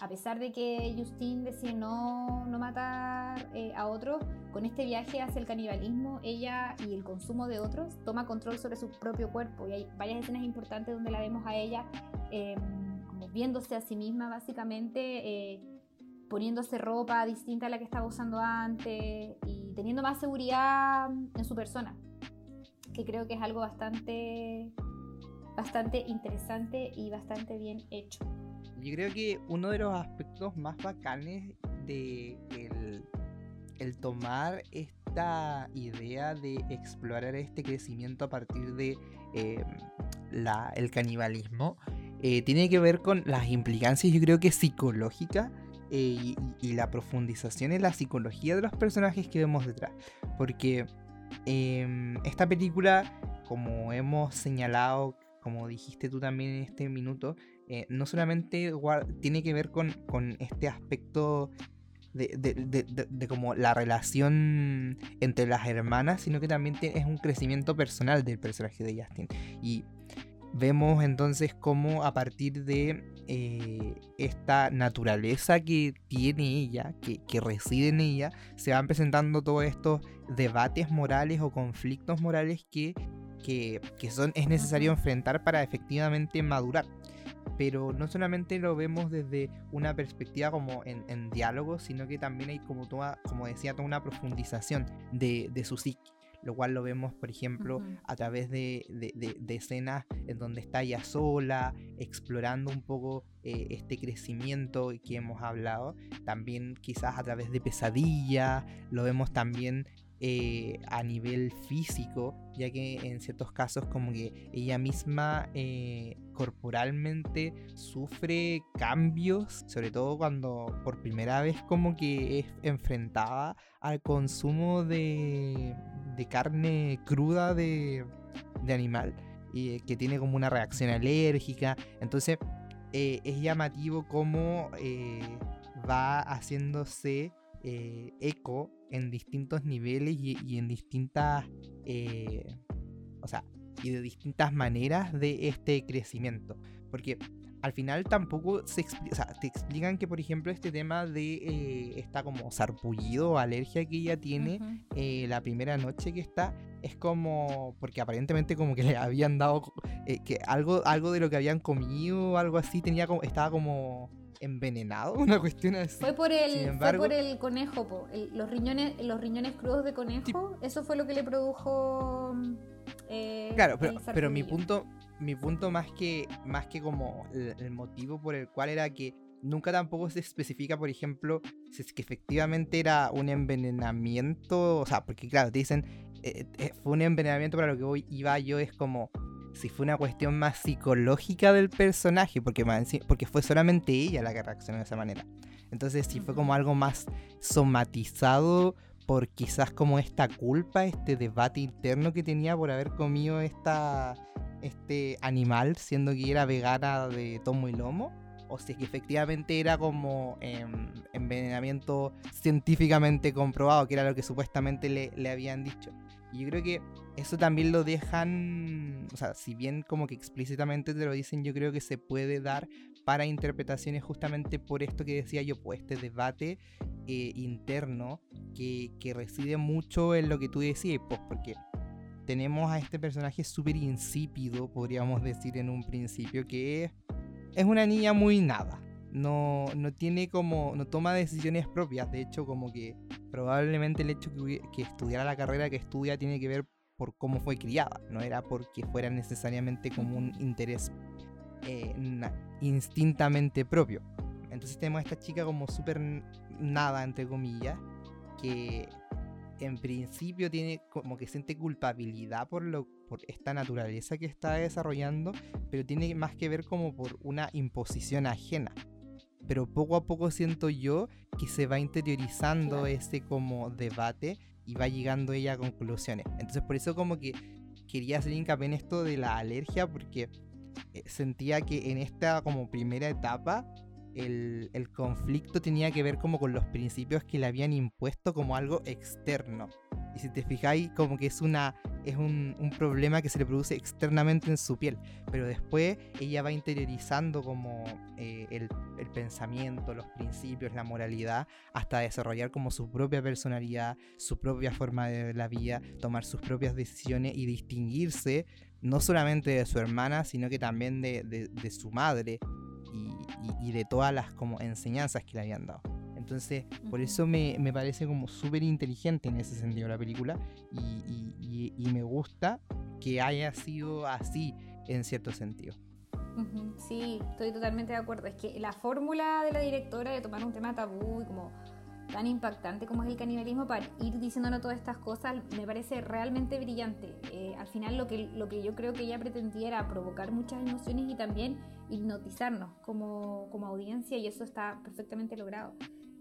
a pesar de que Justine decide no, no matar eh, a otros, con este viaje hacia el canibalismo, ella y el consumo de otros toma control sobre su propio cuerpo. Y hay varias escenas importantes donde la vemos a ella em, como viéndose a sí misma, básicamente, eh, poniéndose ropa distinta a la que estaba usando antes y teniendo más seguridad en su persona, que creo que es algo bastante bastante interesante y bastante bien hecho. Yo creo que uno de los aspectos más bacanes de el, tomar esta idea de explorar este crecimiento a partir de em, la, el canibalismo eh, tiene que ver con las implicancias, yo creo que psicológicas eh, y, la profundización en la psicología de los personajes que vemos detrás. Porque em, esta película, como hemos señalado como dijiste tú también en este minuto, eh, no solamente tiene que ver con, este aspecto de, como la relación entre las hermanas, sino que también es un crecimiento personal del personaje de Justin. Y vemos entonces cómo a partir de eh, esta naturaleza que tiene ella, que, que, reside en ella, se van presentando todos estos debates morales o conflictos morales que que, son, es necesario enfrentar para efectivamente madurar. Pero no solamente lo vemos desde una perspectiva como en, diálogo, sino que también hay como toda, como decía, toda una profundización de, su psique. Lo cual lo vemos, por ejemplo, a través de, escenas en donde está ella sola, explorando un poco eh, este crecimiento que hemos hablado, también quizás a través de pesadilla, lo vemos también eh, a nivel físico, ya que en ciertos casos como que ella misma eh, corporalmente sufre cambios, sobre todo cuando por primera vez como que es enfrentada al consumo de, carne cruda de, animal, y que tiene como una reacción alérgica, entonces eh, es llamativo cómo va haciéndose eco en distintos niveles y, en distintas, eh, o sea, y de distintas maneras de este crecimiento. Porque al final tampoco se explica, o sea, te explican que, por ejemplo, este tema de eh, esta como sarpullido o alergia que ella tiene eh, la primera noche que está, es como, porque aparentemente como que le habían dado, que algo, algo de lo que habían comido o algo así, tenía como, estaba como envenenado, una cuestión así. Fue por el, fue por el conejo, los, riñones, los riñones crudos de conejo, eso fue lo que le produjo... Eh, claro, pero, pero mi punto, mi punto más que, más que como el, motivo por el cual era que nunca tampoco se especifica, por ejemplo, si es que efectivamente era un envenenamiento, o sea, porque claro, te dicen, eh, eh, fue un envenenamiento para lo que voy, iba yo, es como, si fue una cuestión más psicológica del personaje, porque, porque fue solamente ella la que reaccionó de esa manera. Entonces, si fue como algo más somatizado por quizás como esta culpa, este debate interno que tenía por haber comido esta, este animal, siendo que era vegana de tomo y lomo, o si es que efectivamente era como em, envenenamiento científicamente comprobado, que era lo que supuestamente le, le habían dicho. Y yo creo que eso también lo dejan, o sea, si bien como que explícitamente te lo dicen, yo creo que se puede dar para interpretaciones justamente por esto que decía yo, pues este debate eh, interno que, que, reside mucho en lo que tú decías, pues porque tenemos a este personaje súper insípido, podríamos decir en un principio, que es es una niña muy nada. No, no tiene como, no toma decisiones propias. De hecho, como que probablemente el hecho que, que estudiara la carrera que estudia tiene que ver por cómo fue criada. No era porque fuera necesariamente como un interés eh, instintamente propio. Entonces tenemos a esta chica como súper nada, entre comillas, que en principio tiene como que siente culpabilidad por lo por esta naturaleza que está desarrollando, pero tiene más que ver como por una imposición ajena. Pero poco a poco siento yo que se va interiorizando ese como debate y va llegando ella a conclusiones. Entonces por eso como que quería hacer hincapié en esto de la alergia porque eh, sentía que en esta como primera etapa el, el, conflicto tenía que ver como con los principios que le habían impuesto como algo externo. Y si te fijáis, como que es una es un, un, problema que se le produce externamente en su piel. Pero después ella va interiorizando como eh, el, el, pensamiento, los principios, la moralidad, hasta desarrollar como su propia personalidad, su propia forma de la vida, tomar sus propias decisiones y distinguirse no solamente de su hermana, sino que también de, de, su madre, y, de todas las como enseñanzas que le habían dado. Entonces, por eso me, me parece como súper inteligente en ese sentido la película y, y, me gusta que haya sido así en cierto sentido. Sí, estoy totalmente de acuerdo. Es que la fórmula de la directora de tomar un tema tabú y como tan impactante como es el canibalismo para ir diciéndonos todas estas cosas me parece realmente brillante. Eh, al final lo que, lo que yo creo que ella pretendía era provocar muchas emociones y también hipnotizarnos como, como audiencia y eso está perfectamente logrado.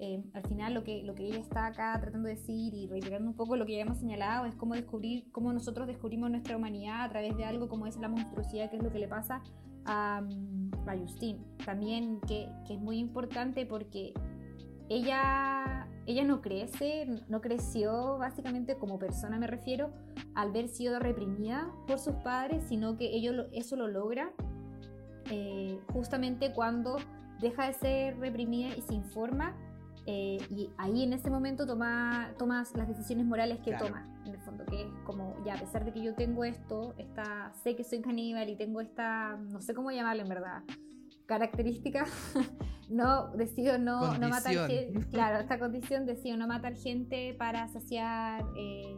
Eh, al final lo que, lo que ella está acá tratando de decir y reiterando un poco lo que ya hemos señalado es cómo descubrir, cómo nosotros descubrimos nuestra humanidad a través de algo como es la monstruosidad, que es lo que le pasa a, mm, a Justine. También que, que es muy importante porque ella, ella no crece, no creció básicamente como persona, me refiero, al ver sido reprimida por sus padres, sino que ellos, eso lo logra eh, justamente cuando deja de ser reprimida y se informa. Eh, y ahí en ese momento toma, tomas las decisiones morales que toma, en el fondo, que es como, ya, a pesar de que yo tengo esto, esta, sé que soy caníbal y tengo esta, no sé cómo llamarlo en verdad, característica, no decido no, no matar gente, claro, esta condición decido no matar gente para saciar eh,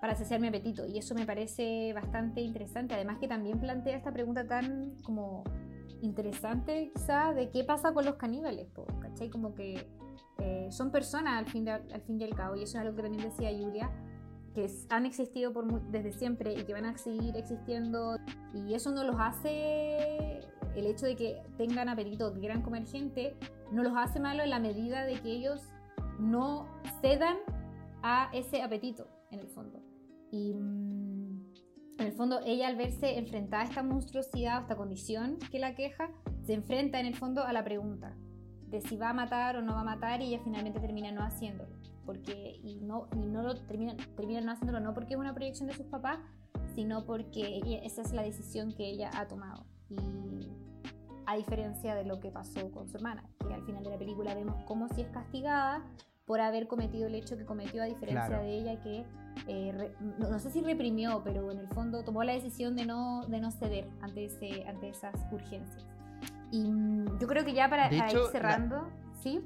para saciar mi apetito. Y eso me parece bastante interesante, además que también plantea esta pregunta tan como interesante quizá de qué pasa con los caníbales, ¿cachai? Como que eh, son personas al fin, al fin y al cabo y eso es algo que también decía Julia que han existido por, desde siempre y que van a seguir existiendo y eso no los hace el hecho de que tengan apetito, que quieran comer gente, no los hace malo en la medida de que ellos no cedan a ese apetito, en el fondo. Y mm, en el fondo, ella al verse enfrentada a esta monstruosidad, a esta condición que la queja, se enfrenta en el fondo a la pregunta de si va a matar o no va a matar y ella finalmente termina no haciéndolo. Porque, y no, y no lo termina, termina no haciéndolo no porque es una proyección de sus papás, sino porque esa es la decisión que ella ha tomado. Y a diferencia de lo que pasó con su hermana, que al final de la película vemos cómo si es castigada por haber cometido el hecho que cometió, a diferencia de ella que, eh, no, sé si reprimió, pero en el fondo tomó la decisión de no, de no ceder ante, ese, ante esas urgencias. Y mm, yo creo que ya para, ir cerrando, ¿sí?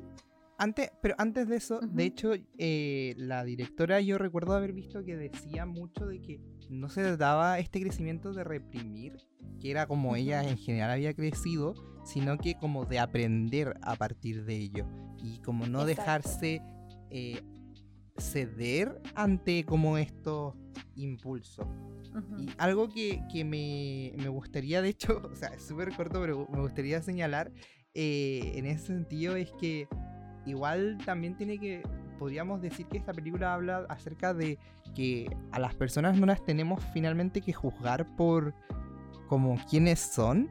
Antes, pero antes de eso, de hecho, eh, la directora yo recuerdo haber visto que decía mucho de que no se daba este crecimiento de reprimir, que era como ella en general había crecido, sino que como de aprender a partir de ello y como no dejarse eh, ceder ante como estos impulsos. Y algo que, que me, me, gustaría, de hecho, o sea, es súper corto, pero me gustaría señalar eh, en ese sentido es que igual también tiene que, podríamos decir que esta película habla acerca de que a las personas no las tenemos finalmente que juzgar por como quienes son,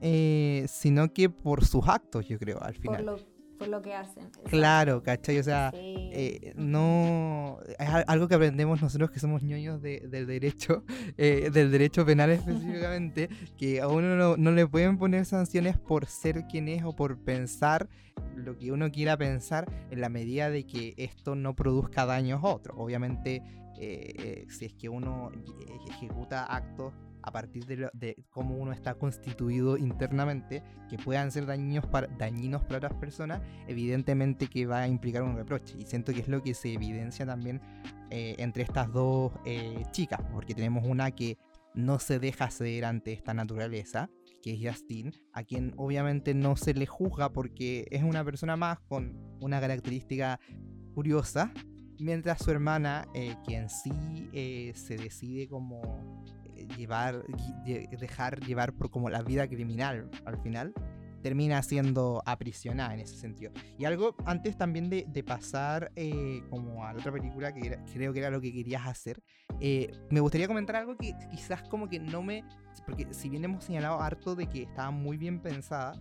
eh, sino que por sus actos, yo creo, al final por lo que hacen. Claro, ¿cachai? O sea, eh, no. Es algo que aprendemos nosotros que somos ñoños del derecho, eh, del derecho penal específicamente, que a uno no, le pueden poner sanciones por ser quien es o por pensar lo que uno quiera pensar en la medida de que esto no produzca daños a otros. Obviamente, eh, si es que uno ejecuta actos a partir de, cómo uno está constituido internamente, que puedan ser dañinos para, dañinos para otras personas, evidentemente que va a implicar un reproche. Y siento que es lo que se evidencia también eh, entre estas dos eh, chicas, porque tenemos una que no se deja ceder ante esta naturaleza, que es Justin, a quien obviamente no se le juzga porque es una persona más con una característica curiosa, mientras su hermana, eh, quien sí eh, se decide como llevar, dejar llevar por como la vida criminal al final, termina siendo aprisionada en ese sentido. Y algo antes también de, pasar como a la otra película, que creo que era lo que querías hacer, me gustaría comentar algo que quizás como que no me... Porque si bien hemos señalado harto de que estaba muy bien pensada,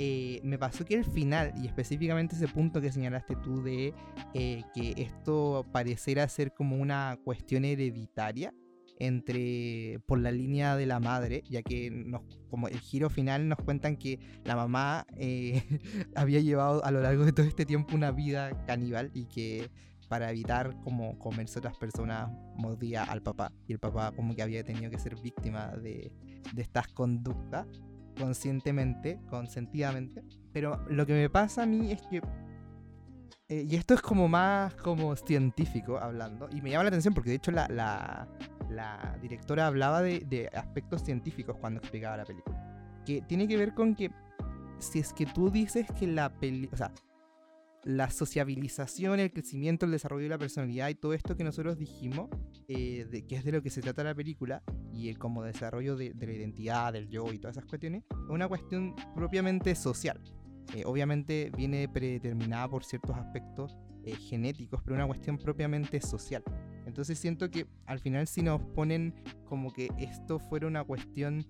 eh, me pasó que el final, y específicamente ese punto que señalaste tú de eh, que esto pareciera ser como una cuestión hereditaria entre por la línea de la madre, ya que nos, como el giro final nos cuentan que la mamá eh, había llevado a lo largo de todo este tiempo una vida caníbal y que para evitar como comerse otras personas mordía al papá y el papá como que había tenido que ser víctima de, de estas conductas conscientemente, consentidamente. Pero lo que me pasa a mí es que eh, y esto es como más como científico hablando, y me llama la atención porque de hecho la, la, directora hablaba de, de, aspectos científicos cuando explicaba la película. Que tiene que ver con que si es que tú dices que la película, o sea, la sociabilización, el crecimiento, el desarrollo de la personalidad y todo esto que nosotros dijimos, eh, de, que es de lo que se trata la película, y el como desarrollo de, la identidad, del yo y todas esas cuestiones, es una cuestión propiamente social. Eh, obviamente viene predeterminada por ciertos aspectos eh, genéticos, pero una cuestión propiamente social. Entonces siento que al final si nos ponen como que esto fuera una cuestión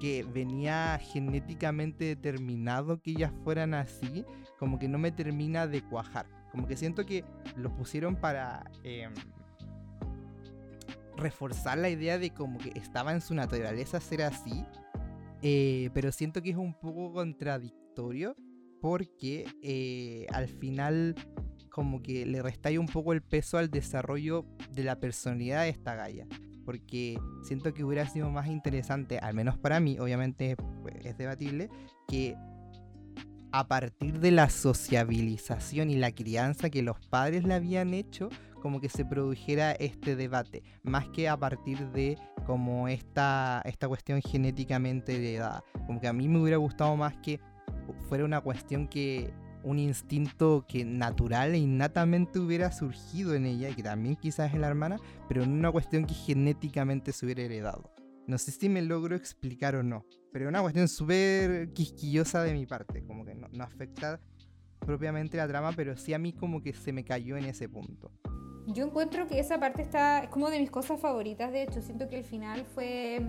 que venía genéticamente determinado que ellas fueran así, como que no me termina de cuajar. Como que siento que lo pusieron para em, reforzar la idea de como que estaba en su naturaleza ser así, eh, pero siento que es un poco contradictorio porque eh, al final como que le restáis un poco el peso al desarrollo de la personalidad de esta galla porque siento que hubiera sido más interesante, al menos para mí, obviamente es debatible, que a partir de la sociabilización y la crianza que los padres le habían hecho, como que se produjera este debate, más que a partir de como esta, esta cuestión genéticamente heredada. Como que a mí me hubiera gustado más que fuera una cuestión que un instinto que natural e innatamente hubiera surgido en ella, y que también quizás es la hermana, pero no una cuestión que genéticamente se hubiera heredado. No sé si me logro explicar o no, pero es una cuestión súper quisquillosa de mi parte, como que no, no afecta propiamente la trama, pero sí a mí como que se me cayó en ese punto. Yo encuentro que esa parte está, es como de mis cosas favoritas, de hecho, siento que el final fue,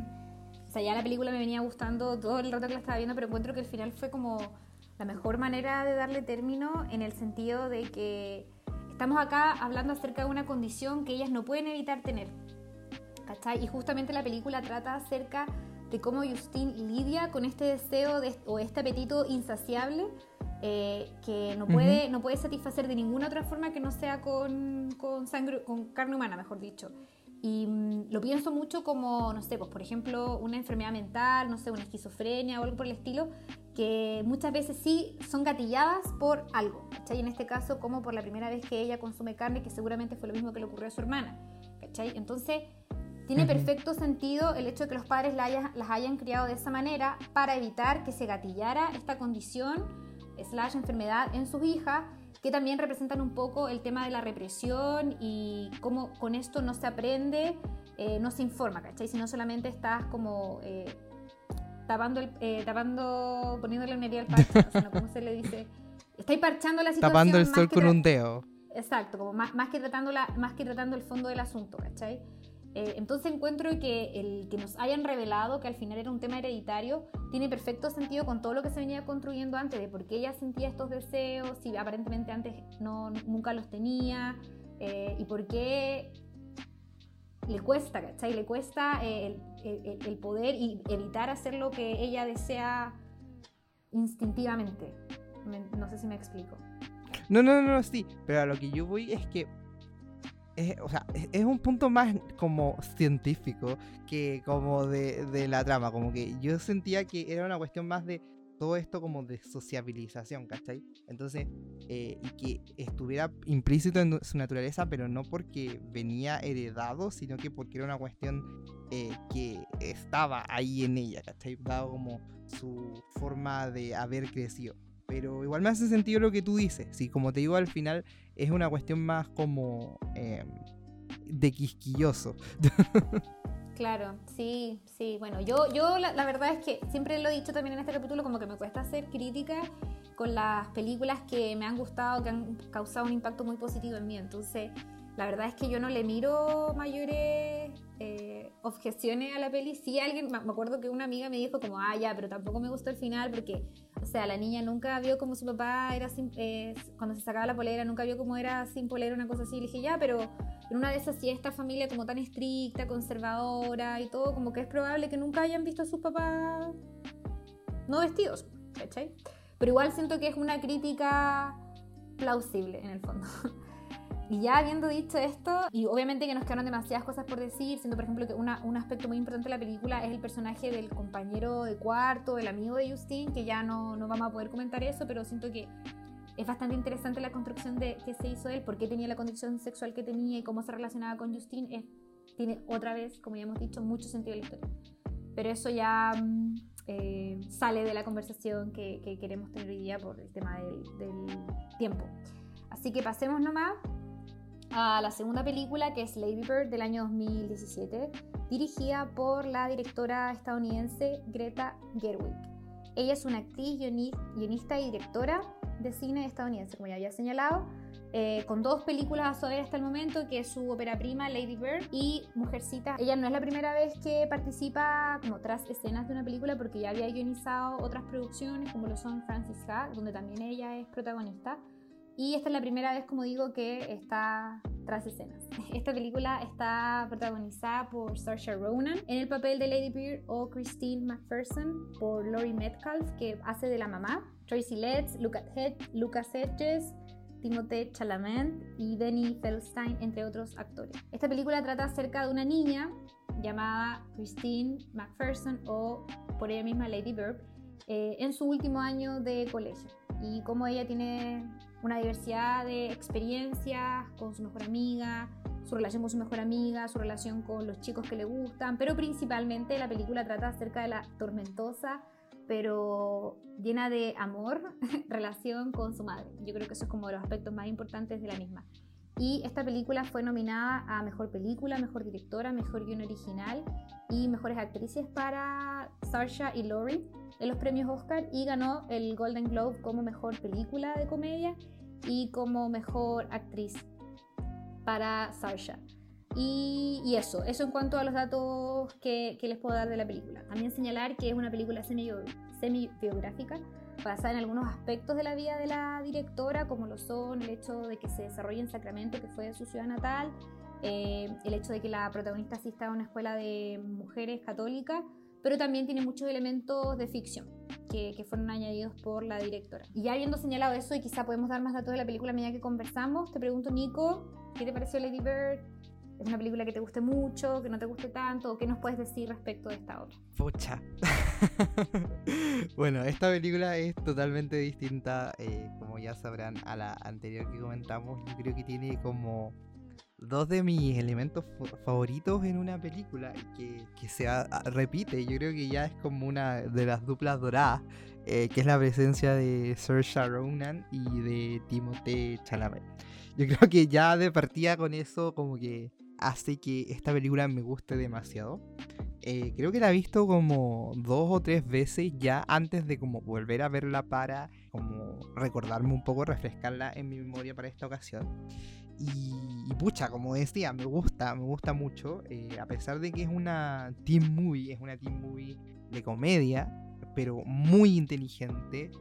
sea, ya la película me venía gustando todo el rato que la estaba viendo, pero encuentro que el final fue como la mejor manera de darle término en el sentido de que estamos acá hablando acerca de una condición que ellas no pueden evitar tener. ¿Cachai? Y justamente la película trata acerca de cómo Justine lidia con este deseo de, o este apetito insaciable eh, que no puede, no puede satisfacer de ninguna otra forma que no sea con, con, sangre, con carne humana, mejor dicho. Y mm, lo pienso mucho como, no sé, pues por ejemplo, una enfermedad mental, no sé, una esquizofrenia o algo por el estilo, que muchas veces sí son gatilladas por algo, ¿cachai? En este caso, como por la primera vez que ella consume carne, que seguramente fue lo mismo que le ocurrió a su hermana, ¿cachai? Entonces, tiene perfecto sentido el hecho de que los padres las hayan criado de esa manera para evitar que se gatillara esta condición slash enfermedad en sus hijas, que también representan un poco el tema de la represión y cómo con esto no se aprende, eh, no se informa, ¿cachai? Sino solamente estás como... Eh, tapando, el, eh, tapando, poniéndole una herida al parche, no ¿cómo se le dice? Estáis parchando la situación. Tapando el sol con un dedo. Exacto, como más, más, que tratando la, más que tratando el fondo del asunto, ¿cachai? Eh, entonces encuentro que el que nos hayan revelado que al final era un tema hereditario tiene perfecto sentido con todo lo que se venía construyendo antes, de por qué ella sentía estos deseos, si aparentemente antes no, nunca los tenía, eh, y por qué le cuesta, ¿cachai? Le cuesta eh, el, poder y evitar hacer lo que ella desea instintivamente. no sé si me explico. No, no, no, sí, pero a lo que yo voy es que es, o sea, es, un punto más como científico que como de, de, la trama. Como que yo sentía que era una cuestión más de todo esto como de sociabilización, ¿cachai? Entonces, eh, y que estuviera implícito en su naturaleza, pero no porque venía heredado, sino que porque era una cuestión eh, que estaba ahí en ella, ¿cachai? Dado como su forma de haber crecido. Pero igual me hace sentido lo que tú dices. Sí, como te digo, al final es una cuestión más como em, de quisquilloso. Claro, sí, sí. Bueno, yo, yo la, verdad es que siempre lo he dicho también en este capítulo, como que me cuesta hacer crítica con las películas que me han gustado, que han causado un impacto muy positivo en mí. Entonces, la verdad es que yo no le miro mayores eh, objeciones a la peli. Sí, alguien, me acuerdo que una amiga me dijo como, ah, ya, pero tampoco me gustó el final porque, o sea, la niña nunca vio como su papá era sin, eh, cuando se sacaba la polera, nunca vio cómo era sin polera, una cosa así. Le dije, ya, pero en una de esas, si esta familia como tan estricta, conservadora y todo, como que es probable que nunca hayan visto a sus papás no vestidos, ¿cachai? Pero igual siento que es una crítica plausible en el fondo. Y ya habiendo dicho esto, y obviamente que nos quedaron demasiadas cosas por decir, siendo por ejemplo que una, un aspecto muy importante de la película es el personaje del compañero de cuarto, el amigo de Justin, que ya no, no vamos a poder comentar eso, pero siento que es bastante interesante la construcción de que se hizo él, por qué tenía la condición sexual que tenía y cómo se relacionaba con Justin, es, tiene otra vez, como ya hemos dicho, mucho sentido en la historia. Pero eso ya mm, eh, sale de la conversación que, queremos tener hoy día por el tema del, del tiempo. Así que pasemos nomás a la segunda película que es Lady Bird del año 2017, dirigida por la directora estadounidense Greta Gerwig. Ella es una actriz, guionista y directora de cine estadounidense, como ya había señalado, eh, con dos películas a su hasta el momento, que es su ópera prima Lady Bird y Mujercita. Ella no es la primera vez que participa como tras escenas de una película porque ya había guionizado otras producciones como lo son Francis Ha, donde también ella es protagonista. Y esta es la primera vez, como digo, que está tras escenas. Esta película está protagonizada por Saoirse Ronan en el papel de Lady Bird o Christine McPherson por Laurie Metcalf, que hace de la mamá, Tracy Letts, Lucas Hedges, Timothée Chalamet y Benny Feldstein, entre otros actores. Esta película trata acerca de una niña llamada Christine McPherson o por ella misma Lady Bird eh, en su último año de colegio y cómo ella tiene una diversidad de experiencias con su mejor amiga, su relación con su mejor amiga, su relación con los chicos que le gustan, pero principalmente la película trata acerca de la tormentosa pero llena de amor relación con su madre. Yo creo que eso es como de los aspectos más importantes de la misma. Y esta película fue nominada a Mejor Película, Mejor Directora, Mejor Guión Original y Mejores Actrices para Sarsha y Lori en los premios Oscar y ganó el Golden Globe como Mejor Película de Comedia y como Mejor Actriz para Sarsha. Y, eso, eso en cuanto a los datos que, les puedo dar de la película. También señalar que es una película semi-biográfica basada en algunos aspectos de la vida de la directora, como lo son el hecho de que se desarrolle en Sacramento, que fue su ciudad natal, eh, el hecho de que la protagonista asista a una escuela de mujeres católicas, pero también tiene muchos elementos de ficción que, que, fueron añadidos por la directora. Y ya habiendo señalado eso, y quizá podemos dar más datos de la película a medida que conversamos, te pregunto, Nico, ¿qué te pareció Lady Bird? ¿Es una película que te guste mucho, que no te guste tanto? ¿O qué nos puedes decir respecto de esta otra? Pucha. bueno, esta película es totalmente distinta, eh, como ya sabrán, a la anterior que comentamos. Yo creo que tiene como dos de mis elementos favoritos en una película que, que se repite. Yo creo que ya es como una de las duplas doradas, eh, que es la presencia de Saoirse Ronan y de Timothée Chalamet. Yo creo que ya de partida con eso como que hace que esta película me guste demasiado. Eh, creo que la he visto como dos o tres veces ya antes de como volver a verla para como recordarme un poco, refrescarla en mi memoria para esta ocasión. Y, pucha, como decía, me gusta, me gusta mucho, eh, a pesar de que es una teen movie, es una teen movie de comedia, pero muy inteligente,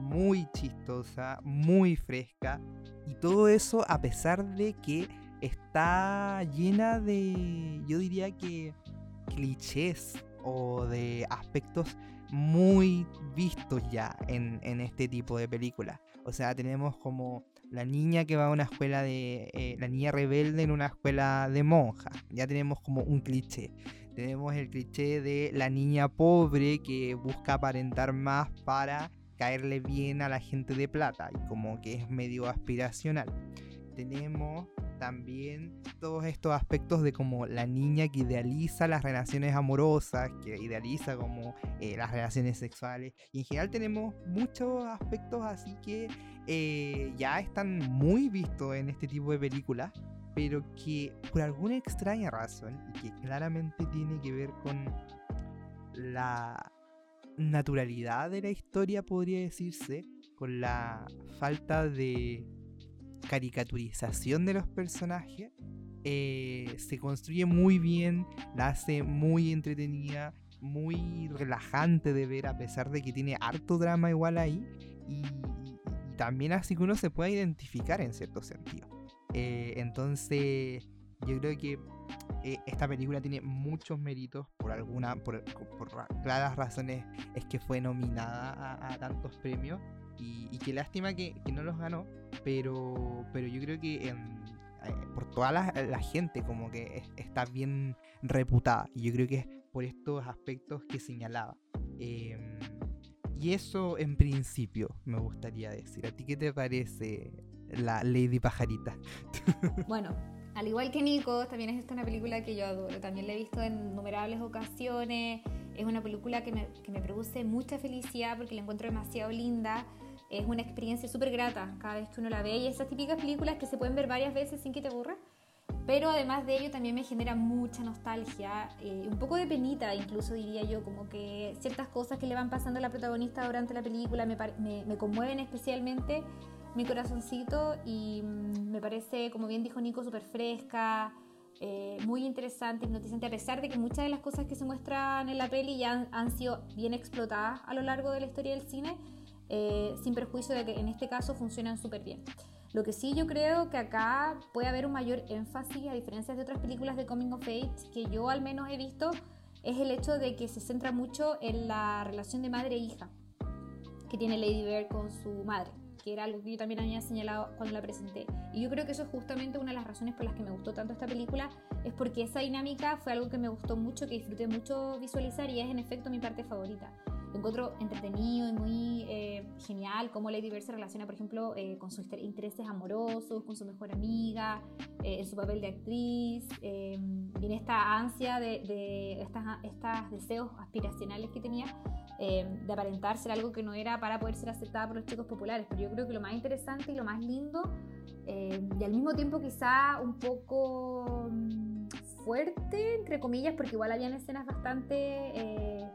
muy chistosa, muy fresca, y todo eso a pesar de que está llena de, yo diría que clichés o de aspectos muy vistos ya en, este tipo de películas. O sea, tenemos como la niña que va a una escuela de... Eh, la niña rebelde en una escuela de monjas. Ya tenemos como un cliché. Tenemos el cliché de la niña pobre que busca aparentar más para caerle bien a la gente de plata y como que es medio aspiracional. Tenemos también todos estos aspectos de como la niña que idealiza las relaciones amorosas, que idealiza como eh, las relaciones sexuales. Y en general tenemos muchos aspectos así que eh, ya están muy vistos en este tipo de películas, pero que por alguna extraña razón, y que claramente tiene que ver con la naturalidad de la historia, podría decirse, con la falta de caricaturización de los personajes, eh, se construye muy bien, la hace muy entretenida, muy relajante de ver, a pesar de que tiene harto drama igual ahí, y, también así que uno se puede identificar en cierto sentido. Eh, entonces, yo creo que eh, esta película tiene muchos méritos por alguna, por, claras razones es que fue nominada a, tantos premios y, qué lástima que, no los ganó, pero, pero yo creo que eh, por toda la, gente como que está bien reputada y yo creo que es por estos aspectos que señalaba. Em, y eso en principio me gustaría decir. ¿A ti qué te parece la Lady Pajarita? Bueno, al igual que Nico, también es esta una película que yo adoro. También la he visto en innumerables ocasiones. Es una película que me, que me produce mucha felicidad porque la encuentro demasiado linda. Es una experiencia súper grata cada vez que uno la ve. Y esas típicas películas que se pueden ver varias veces sin que te aburra. Pero además de ello también me genera mucha nostalgia, eh, un poco de penita incluso diría yo, como que ciertas cosas que le van pasando a la protagonista durante la película me, me, me conmueven especialmente mi corazoncito y mm, me parece, como bien dijo Nico, súper fresca, eh, muy interesante, hipnotizante, a pesar de que muchas de las cosas que se muestran en la peli ya han, sido bien explotadas a lo largo de la historia del cine, eh, sin perjuicio de que en este caso funcionan súper bien. Lo que sí yo creo que acá puede haber un mayor énfasis, a diferencia de otras películas de Coming of Age que yo al menos he visto, es el hecho de que se centra mucho en la relación de madre e hija que tiene Lady Bird con su madre que era algo que yo también había señalado cuando la presenté. Y yo creo que eso es justamente una de las razones por las que me gustó tanto esta película, es porque esa dinámica fue algo que me gustó mucho, que disfruté mucho visualizar y es en efecto mi parte favorita. Lo encuentro entretenido y muy eh, genial cómo Lady Bird se relaciona, por ejemplo, eh, con sus intereses amorosos, con su mejor amiga, eh, en su papel de actriz, y en esta ansia de, de estos deseos aspiracionales que tenía de aparentar ser algo que no era para poder ser aceptada por los chicos populares. Pero yo creo que lo más interesante y lo más lindo, y al mismo tiempo quizá un poco mm, fuerte, entre comillas, porque igual habían escenas bastante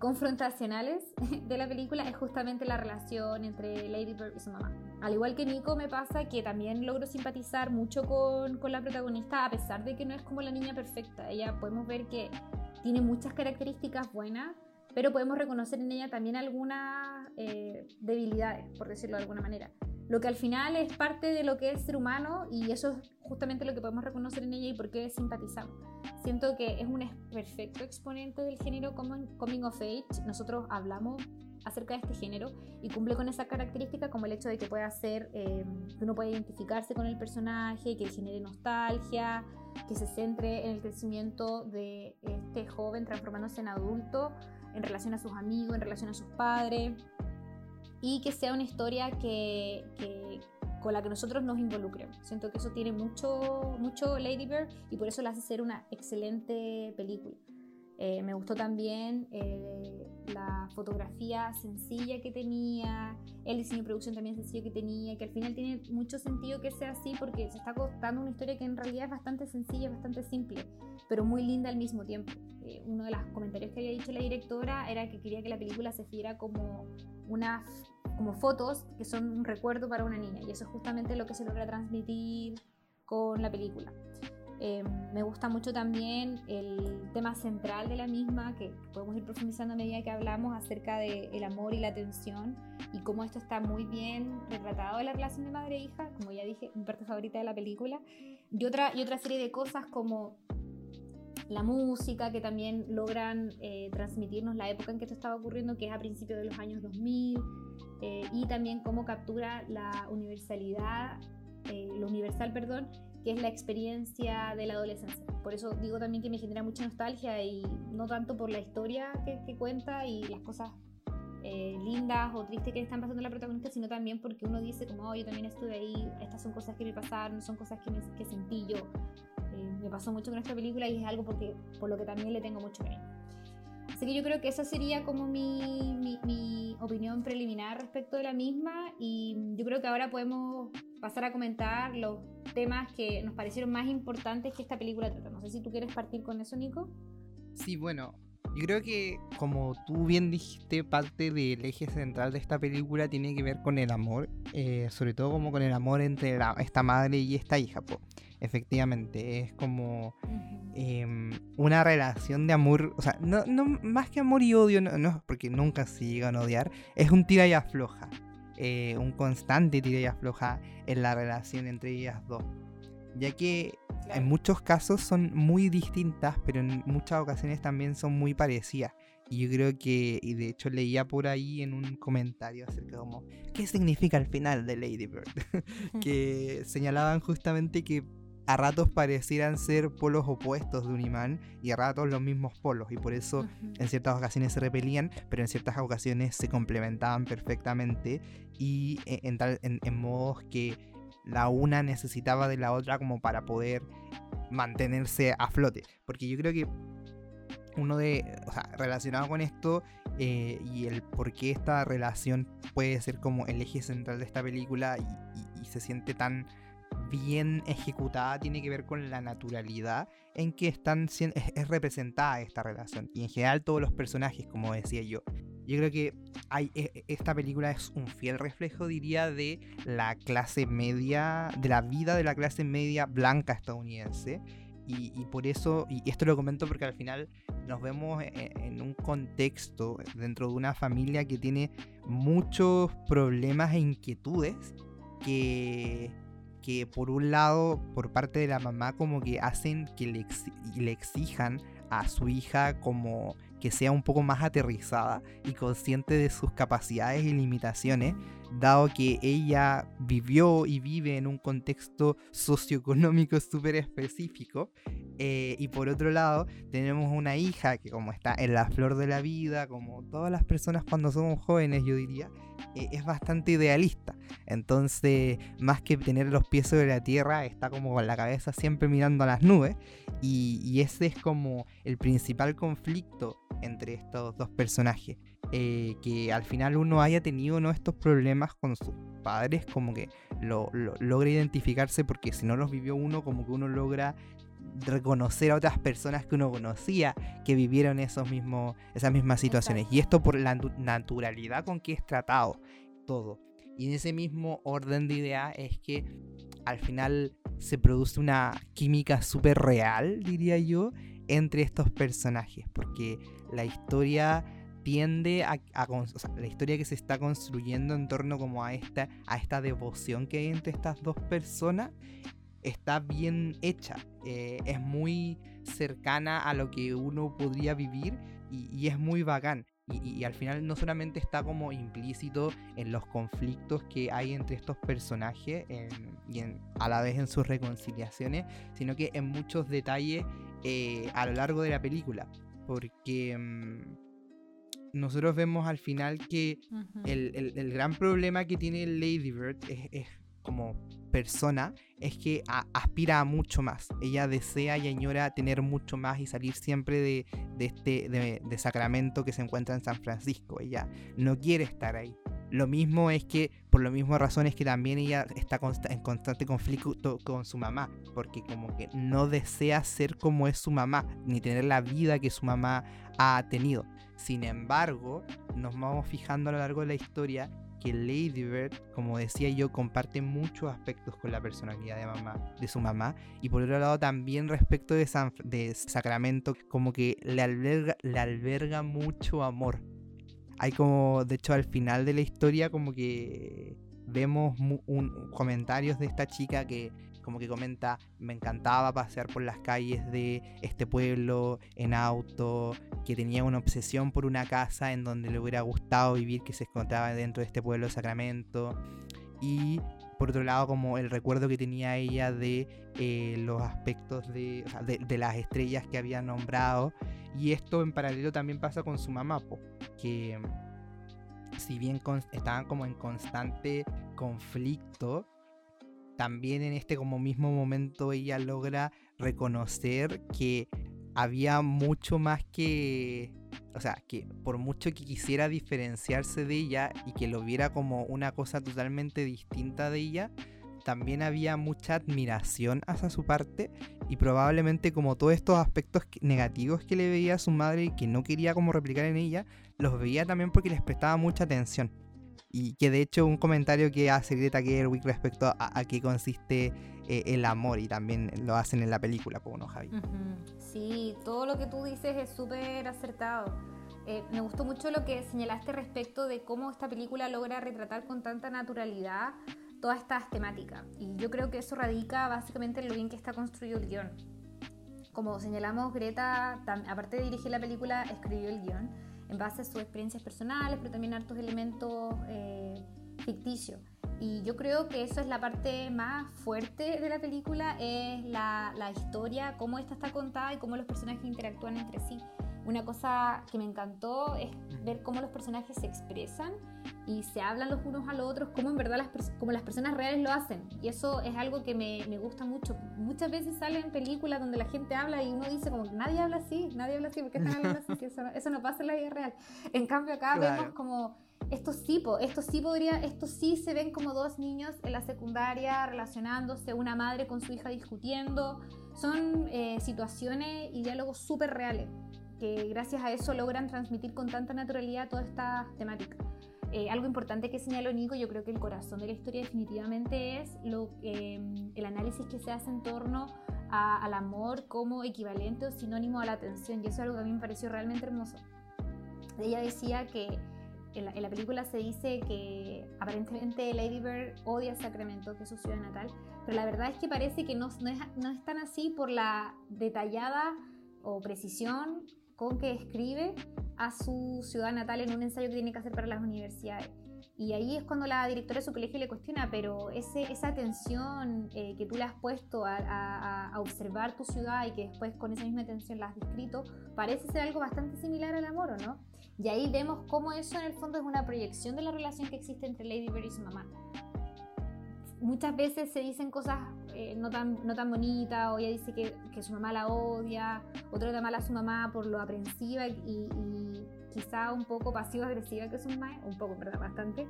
confrontacionales de la película es justamente la relación entre Lady Bird y su mamá. Al igual que Nico me pasa que también logro simpatizar mucho con, con, la protagonista a pesar de que no es como la niña perfecta. Ella podemos ver que tiene muchas características buenas, pero podemos reconocer en ella también algunas eh, debilidades, por decirlo de alguna manera lo que al final es parte de lo que es ser humano y eso es justamente lo que podemos reconocer en ella y por qué simpatizamos. Siento que es un perfecto exponente del género coming of age. Nosotros hablamos acerca de este género y cumple con esa característica como el hecho de que pueda ser, eh, que uno puede identificarse con el personaje, que genere nostalgia, que se centre en el crecimiento de este joven transformándose en adulto en relación a sus amigos, en relación a sus padres y que sea una historia que, con la que nosotros nos involucremos. Siento que eso tiene mucho, mucho Lady Bird y por eso la hace ser una excelente película. Eh, me gustó también eh, la fotografía sencilla que tenía, el diseño de producción también sencillo que tenía, que al final tiene mucho sentido que sea así porque se está contando una historia que en realidad es bastante sencilla, bastante simple, pero muy linda al mismo tiempo. Eh, uno de los comentarios que había dicho la directora era que quería que la película se viera como unas como fotos que son un recuerdo para una niña y eso es justamente lo que se logra transmitir con la película. Em, me gusta mucho también el tema central de la misma, que podemos ir profundizando a medida que hablamos acerca del el amor y la atención y cómo esto está muy bien retratado en la relación de madre e hija, como ya dije, mi parte favorita de la película. Y otra, y otra serie de cosas como la música, que también logran eh, transmitirnos la época en que esto estaba ocurriendo, que es a principios de los años 2000, eh, y también cómo captura la universalidad, eh, lo universal, perdón, que es la experiencia de la adolescencia. Por eso digo también que me genera mucha nostalgia y no tanto por la historia que, que cuenta y las cosas lindas o tristes que están pasando la protagonista, sino también porque uno dice como, oh, yo también estuve ahí, estas son cosas que me pasaron, son cosas que, me, que sentí yo, me pasó mucho con esta película y es algo porque, por lo que también le tengo mucho cariño. Así que yo creo que esa sería como mi, mi, opinión preliminar respecto de la misma y yo creo que ahora podemos pasar a comentar los temas que nos parecieron más importantes que esta película trata. No sé si tú quieres partir con eso, Nico. Sí, bueno, yo creo que como tú bien dijiste, parte del eje central de esta película tiene que ver con el amor, eh, sobre todo como con el amor entre esta madre y esta hija. Po efectivamente, es como em, una relación de amor, o sea, no, más que amor y odio, no, porque nunca se llegan a odiar, es un tira y afloja, eh, un constante tira y afloja en la relación entre ellas dos, ya que en muchos casos son muy distintas, pero en muchas ocasiones también son muy parecidas. Y yo creo que, y de hecho leía por ahí en un comentario acerca de como, ¿qué significa el final de Lady Bird? que señalaban justamente que a ratos parecieran ser polos opuestos de un imán y a ratos los mismos polos. Y por eso en ciertas ocasiones se repelían, pero en ciertas ocasiones se complementaban perfectamente. Y e, en, en, modos que la una necesitaba de la otra como para poder mantenerse a flote. Porque yo creo que uno de, o sea, relacionado con esto eh, y el por qué esta relación puede ser como el eje central de esta película y se siente tan bien ejecutada tiene que ver con la naturalidad en que están es, representada esta relación y en general todos los personajes como decía yo yo creo que e, e, esta película es un fiel reflejo diría de la clase media de la vida de la clase media blanca estadounidense. Y, por eso, y esto lo comento porque al final nos vemos e, en, un contexto dentro de una familia que tiene muchos problemas e inquietudes que, que por un lado, por parte de la mamá, como que hacen que le exijan a su hija como que sea un poco más aterrizada y consciente de sus capacidades y limitaciones, dado que ella vivió y vive en un contexto socioeconómico súper específico. Eh, y por otro lado, tenemos una hija que como está en la flor de la vida, como todas las personas cuando somos jóvenes, yo diría, eh, es bastante idealista. Entonces, más que tener los pies sobre la tierra, está como con la cabeza siempre mirando a las nubes. Y, ese es como el principal conflicto entre estos dos personajes. Eh, que al final uno haya tenido ¿no? estos problemas con sus padres, como que lo, logra identificarse, porque si no los vivió uno, como que uno logra reconocer a otras personas que uno conocía que vivieron esos mismos, esas mismas situaciones. Y esto por la naturalidad con que es tratado todo. Y en ese mismo orden de idea es que al final se produce una química súper real, diría yo, entre estos personajes. Porque la historia tiende a, la historia que se está construyendo en torno como a esta, a esta devoción que hay entre estas dos personas está bien hecha, eh, es muy cercana a lo que uno podría vivir y, es muy bacán. Y, al final no solamente está como implícito en los conflictos que hay entre estos personajes y a la vez en sus reconciliaciones, sino que en muchos detalles eh, a lo largo de la película. Porque mm, nosotros vemos al final que el, gran problema que tiene Lady Bird es como persona es que aspira a mucho más. Ella desea y añora tener mucho más y salir siempre de, este de, Sacramento que se encuentra en San Francisco. Ella no quiere estar ahí. Lo mismo es que, por la misma razón, es que también ella está en constante conflicto con su mamá, porque como que no desea ser como es su mamá, ni tener la vida que su mamá ha tenido. Sin embargo, nos vamos fijando a lo largo de la historia que Lady Bird, como decía yo, comparte muchos aspectos con la personalidad de mamá, de su mamá, y por otro lado también respecto de, de Sacramento, como que le alberga, le alberga mucho amor. Hay como, de hecho, al final de la historia, como que vemos un, comentarios de esta chica que, como que comenta, me encantaba pasear por las calles de este pueblo en auto, que tenía una obsesión por una casa en donde le hubiera gustado vivir, que se encontraba dentro de este pueblo de Sacramento. Y por otro lado, como el recuerdo que tenía ella de eh, los aspectos de, de, las estrellas que había nombrado. Y esto en paralelo también pasa con su mamá, que si bien estaban como en constante conflicto, también en este como mismo momento ella logra reconocer que había mucho más que, o sea, que por mucho que quisiera diferenciarse de ella y que lo viera como una cosa totalmente distinta de ella, también había mucha admiración hacia su parte y probablemente como todos estos aspectos negativos que le veía a su madre y que no quería como replicar en ella, los veía también porque les prestaba mucha atención. Y que de hecho un comentario que hace Greta Gerwig respecto a, qué consiste eh, el amor y también lo hacen en la película, ¿no, Javi? Sí, todo lo que tú dices es súper acertado. Eh, me gustó mucho lo que señalaste respecto de cómo esta película logra retratar con tanta naturalidad todas estas temáticas. Y yo creo que eso radica básicamente en lo bien que está construido el guion. Como señalamos, Greta, aparte de dirigir la película, escribió el guion en base a sus experiencias personales, pero también hartos elementos eh, ficticios. Y yo creo que eso es la parte más fuerte de la película, es la, la historia, cómo esta está contada y cómo los personajes interactúan entre sí. Una cosa que me encantó es ver cómo los personajes se expresan y se hablan los unos a los otros, como en verdad las, como las personas reales lo hacen. Y eso es algo que me, me, gusta mucho. Muchas veces salen películas donde la gente habla y uno dice como que nadie habla así, nadie habla así, porque están hablando así? Eso, eso, no pasa en la vida real. En cambio acá vemos como estos sí, estos sí podría, estos sí se ven como dos niños en la secundaria relacionándose, una madre con su hija discutiendo. Son eh, situaciones y diálogos súper reales que gracias a eso logran transmitir con tanta naturalidad toda esta temática. Eh, algo importante que señaló Nico, yo creo que el corazón de la historia definitivamente es lo, em, el análisis que se hace en torno al amor como equivalente o sinónimo a la atención, y eso es algo que a mí me pareció realmente hermoso. Ella decía que en la, película se dice que aparentemente Lady Bird odia Sacramento, que es su ciudad natal, pero la verdad es que parece que no, no, es, no es tan así por la detallada o precisión con que escribe a su ciudad natal en un ensayo que tiene que hacer para las universidades. Y ahí es cuando la directora de su colegio le cuestiona, pero ese, esa atención eh, que tú le has puesto a, observar tu ciudad y que después con esa misma atención la has descrito, parece ser algo bastante similar al amor, ¿o no? Y ahí vemos cómo eso en el fondo es una proyección de la relación que existe entre Lady Bird y su mamá muchas veces se dicen cosas eh, no, tan, no tan bonitas, o ella dice que, que, su mamá la odia, otro trata mal a su mamá por lo aprensiva y, quizá un poco pasivo-agresiva que es su mamá, un poco, ¿verdad? Bastante.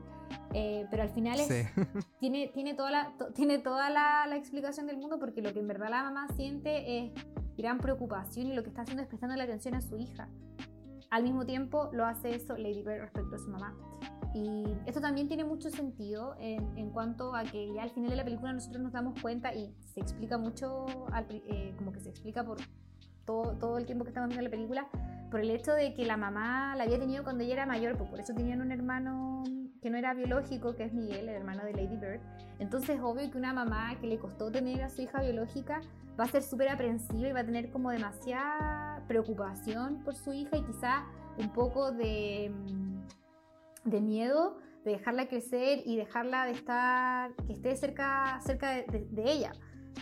Eh, pero al final tiene, tiene toda, la, tiene toda la, la, explicación del mundo porque lo que en verdad la mamá siente es gran preocupación y lo que está haciendo es prestando la atención a su hija. Al mismo tiempo lo hace eso Lady Bird respecto a su mamá. Y esto también tiene mucho sentido en, en, cuanto a que ya al final de la película nosotros nos damos cuenta y se explica mucho, eh, como que se explica por todo, todo, el tiempo que estamos viendo la película, por el hecho de que la mamá la había tenido cuando ella era mayor, pues por eso tenían un hermano que no era biológico, que es Miguel, el hermano de Lady Bird. Entonces, obvio que una mamá que le costó tener a su hija biológica va a ser súper aprensiva y va a tener como demasiada preocupación por su hija y quizá un poco de de miedo de dejarla crecer y dejarla de estar, que esté cerca, cerca de, ella.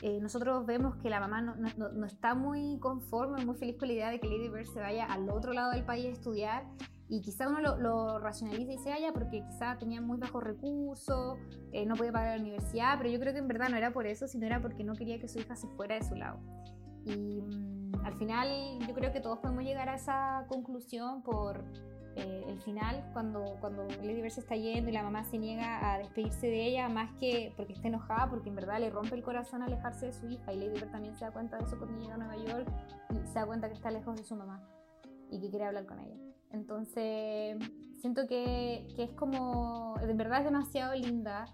Eh, nosotros vemos que la mamá no, está muy conforme, muy feliz con la idea de que Lady Bird se vaya al otro lado del país a estudiar y quizá uno lo, racionaliza y se haya porque quizá tenía muy bajos recursos, eh, no podía pagar la universidad, pero yo creo que en verdad no era por eso, sino era porque no quería que su hija se fuera de su lado. Y mm, al final yo creo que todos podemos llegar a esa conclusión por eh, el final, cuando, cuando Lady Bird se está yendo y la mamá se niega a despedirse de ella, más que porque está enojada, porque en verdad le rompe el corazón alejarse de su hija. Y Lady Bird también se da cuenta de eso cuando llega a Nueva York y se da cuenta que está lejos de su mamá y que quiere hablar con ella. Entonces, siento que, que es como, en verdad es demasiado linda,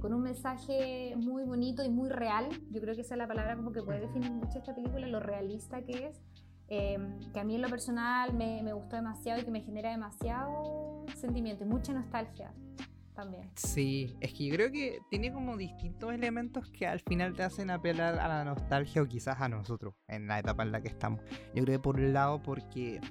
con un mensaje muy bonito y muy real. Yo creo que esa es la palabra como que puede definir mucho esta película, lo realista que es Em, que a mí en lo personal me, me, gustó demasiado y que me genera demasiado sentimiento y mucha nostalgia. también. Sí, es que yo creo que tiene como distintos elementos que al final te hacen apelar a la nostalgia o quizás a nosotros en la etapa en la que estamos. Yo creo que por un lado porque,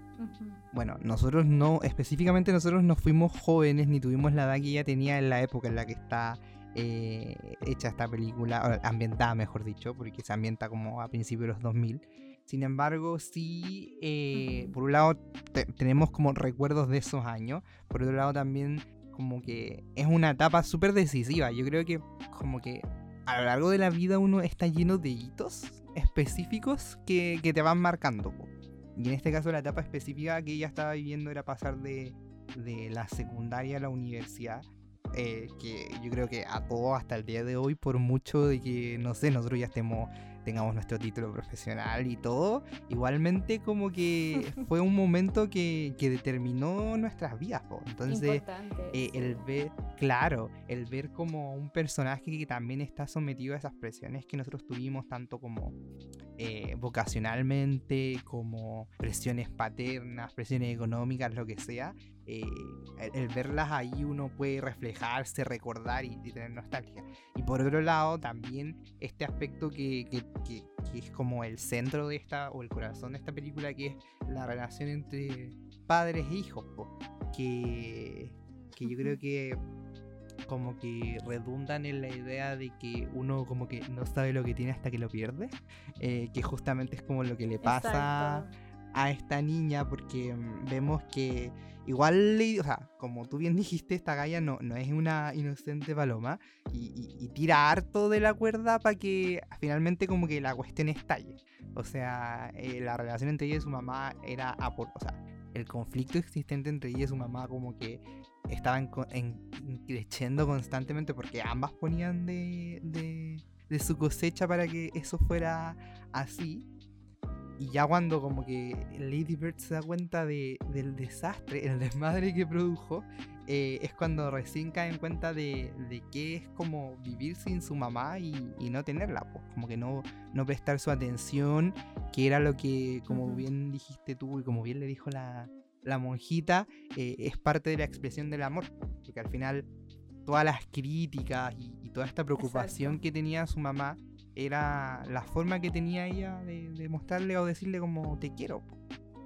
bueno, nosotros no, específicamente nosotros no fuimos jóvenes ni tuvimos la edad que ella tenía en la época en la que está eh, hecha esta película, ambientada mejor dicho, porque se ambienta como a principios de los 2000. Sin embargo, sí, eh, por un lado tenemos como recuerdos de esos años, por otro lado también como que es una etapa súper decisiva. Yo creo que como que a lo largo de la vida uno está lleno de hitos específicos que, te van marcando. Y en este caso la etapa específica que ella estaba viviendo era pasar de, de la secundaria a la universidad. Eh, que yo creo que a hasta el día de hoy, por mucho de que, no sé, nosotros ya estemos tengamos nuestro título profesional y todo, igualmente como que fue un momento que, que determinó nuestras vidas. Entonces, eh, el ver, claro, el ver como un personaje que también está sometido a esas presiones que nosotros tuvimos, tanto como eh, vocacionalmente, como presiones paternas, presiones económicas, lo que sea, eh, el, verlas ahí uno puede reflejarse, recordar y, tener nostalgia. Y por otro lado, también este aspecto que, que, es como el centro de esta, o el corazón de esta película, que es la relación entre padres e hijos, que, que yo creo que como que redundan en la idea de que uno como que no sabe lo que tiene hasta que lo pierde, eh, que justamente es como lo que le pasa a esta niña, porque mm, vemos que igual, o sea, como tú bien dijiste, esta galla no, no es una inocente paloma y, tira harto de la cuerda para que finalmente como que la cuestión estalle. O sea, eh, la relación entre ella y su mamá era o sea, el conflicto existente entre ella y su mamá como que estaban en, creciendo constantemente porque ambas ponían de, de, de su cosecha para que eso fuera así y ya cuando como que Lady Bird se da cuenta de, del desastre, el desmadre que produjo, eh, es cuando recién cae en cuenta de, de qué es como vivir sin su mamá y, no tenerla, pues como que no, no prestar su atención, que era lo que, como bien dijiste tú y como bien le dijo la, la monjita, eh, es parte de la expresión del amor, porque al final todas las críticas y, toda esta preocupación que tenía su mamá era la forma que tenía ella de, mostrarle o decirle como te quiero.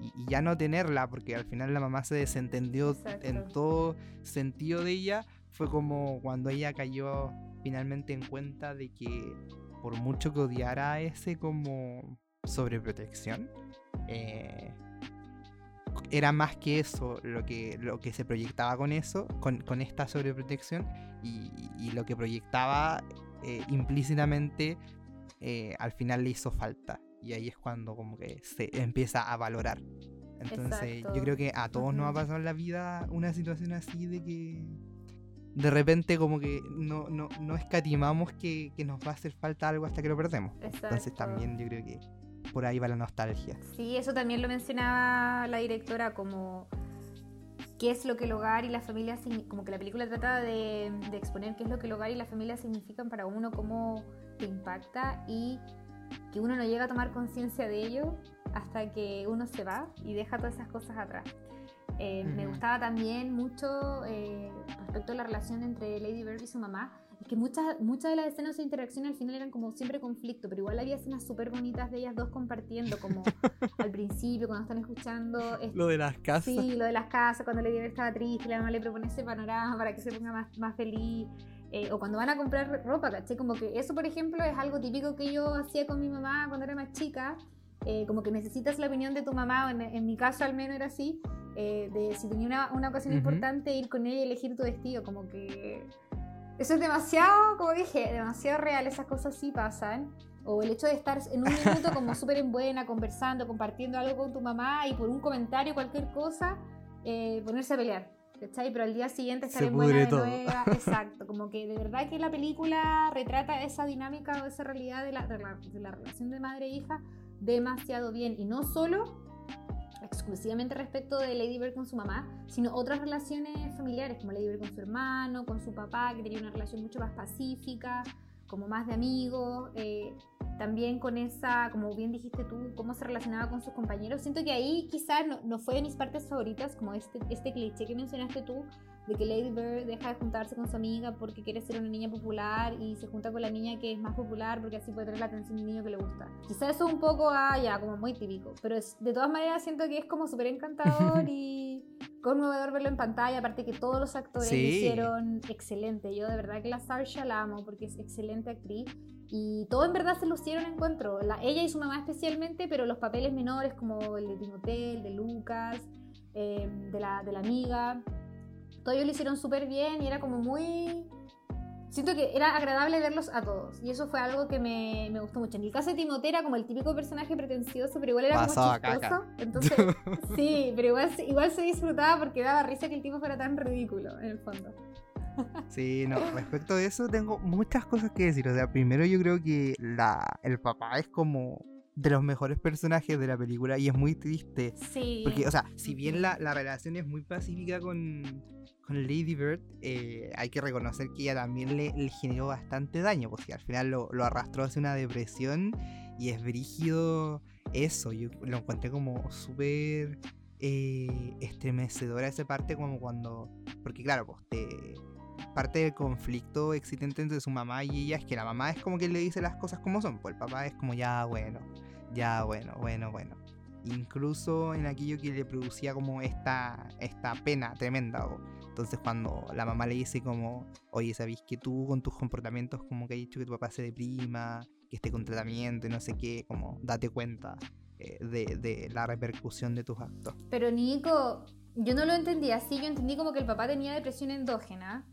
Y, ya no tenerla, porque al final la mamá se desentendió en todo sentido de ella, fue como cuando ella cayó finalmente en cuenta de que por mucho que odiara ese como sobreprotección, eh, era más que eso lo que, lo que se proyectaba con eso, con, con esta sobreprotección, y, y, lo que proyectaba eh, implícitamente eh, al final le hizo falta. Y ahí es cuando como que se empieza a valorar. Entonces yo creo que a todos nos ha pasado en la vida una situación así de que de repente como que no, no, no escatimamos que, que, nos va a hacer falta algo hasta que lo perdemos. Entonces también yo creo que por ahí va la nostalgia. Sí, eso también lo mencionaba la directora como qué es lo que el hogar y la familia, como que la película trata de, exponer qué es lo que el hogar y la familia significan para uno, cómo te impacta y que uno no llega a tomar conciencia de ello hasta que uno se va y deja todas esas cosas atrás. Eh, me gustaba también mucho eh, respecto a la relación entre Lady Bird y su mamá, es que muchas, muchas de las escenas de interacción al final eran como siempre conflicto, pero igual había escenas súper bonitas de ellas dos compartiendo, como al principio, cuando están escuchando. lo de las casas. Sí, lo de las casas, cuando Lady Bird estaba triste, la mamá le propone ese panorama para que se ponga más, más feliz. Eh, o cuando van a comprar ropa, ¿caché? Como que eso, por ejemplo, es algo típico que yo hacía con mi mamá cuando era más chica. Eh, como que necesitas la opinión de tu mamá, en, en mi caso al menos era así, eh, de si tenía una, una ocasión importante, ir con ella y elegir tu vestido, como que eso es demasiado, como dije, demasiado real, esas cosas sí pasan. O el hecho de estar en un minuto como súper en buena, conversando, compartiendo algo con tu mamá y por un comentario, cualquier cosa, eh, ponerse a pelear. ¿Cachai? Pero al día siguiente estar en buena de nueva. Exacto. Como que de verdad que la película retrata esa dinámica o esa realidad de la, de la, de la relación de madre e hija demasiado bien. Y no solo exclusivamente respecto de Lady Bird con su mamá, sino otras relaciones familiares, como Lady Bird con su hermano, con su papá, que tenía una relación mucho más pacífica, como más de amigos. Eh, también con esa, como bien dijiste tú, cómo se relacionaba con sus compañeros. Siento que ahí quizás no, no, fue de mis partes favoritas, como este, este cliché que mencionaste tú, de que Lady Bird deja de juntarse con su amiga porque quiere ser una niña popular y se junta con la niña que es más popular porque así puede tener la atención del niño que le gusta. Quizás eso es un poco, ah, ya, como muy típico, pero de todas maneras siento que es como súper encantador y conmovedor verlo en pantalla, aparte que todos los actores lo hicieron excelente. Yo de verdad que la Sarsha la amo porque es excelente actriz y todo en verdad se lucieron encuentro. La, ella y su mamá especialmente, pero los papeles menores como el de Timotel, de Lucas, eh, de, la, de la amiga, todos ellos lo hicieron súper bien y era como muy... Siento que era agradable verlos a todos y eso fue algo que me, me gustó mucho. En el caso de Timote era como el típico personaje pretencioso, pero igual era como chistoso. Entonces, sí, pero igual, igual se disfrutaba porque daba risa que el tipo fuera tan ridículo en el fondo. Sí, no, respecto a eso tengo muchas cosas que decir. O sea, primero yo creo que la, el papá es como de los mejores personajes de la película y es muy triste. Sí. Porque, o sea, si bien la, la relación es muy pacífica con, con Lady Bird, eh, hay que reconocer que ella también le, generó bastante daño, porque al final lo, arrastró hacia una depresión y es brígido eso. Yo lo encontré como súper eh, estremecedora esa parte, como cuando. Porque, claro, pues te parte del conflicto existente entre su mamá y ella es que la mamá es como que le dice las cosas como son, pues el papá es como ya bueno, ya bueno, bueno, bueno. Incluso en aquello que le producía como esta, esta pena tremenda. Entonces cuando la mamá le dice como, oye, ¿sabéis que tú con tus comportamientos como que has dicho que tu papá se deprima, que esté con tratamiento y no sé qué, como date cuenta eh, de, de la repercusión de tus actos? Pero Nico, yo no lo entendí así, yo entendí como que el papá tenía depresión endógena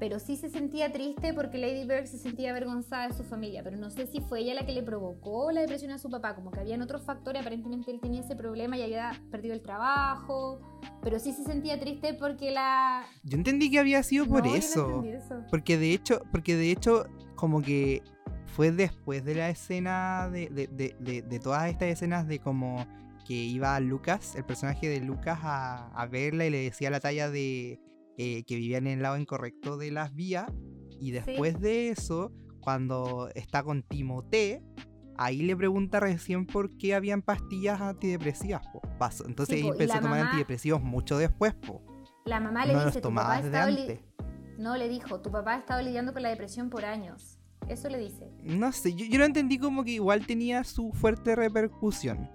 pero sí se sentía triste porque Lady Bird se sentía avergonzada de su familia, pero no sé si fue ella la que le provocó la depresión a su papá, como que habían otros factores, aparentemente él tenía ese problema y había perdido el trabajo, pero sí se sentía triste porque la... Yo entendí que había sido por eso, porque de hecho, porque de hecho como que fue después de la escena, de, de, de, de todas estas escenas de como que iba Lucas, el personaje de Lucas, a, a verla y le decía la talla de eh, que vivían en el lado incorrecto de las vías. Y después de eso, cuando está con Timote, ahí le pregunta recién por qué habían pastillas antidepresivas. Paso. Entonces empezó a tomar antidepresivos mucho después. Po. La mamá le dice, tu papá estaba No, le dijo, tu papá ha estado lidiando con la depresión por años. Eso le dice. No sé, yo, yo lo entendí como que igual tenía su fuerte repercusión.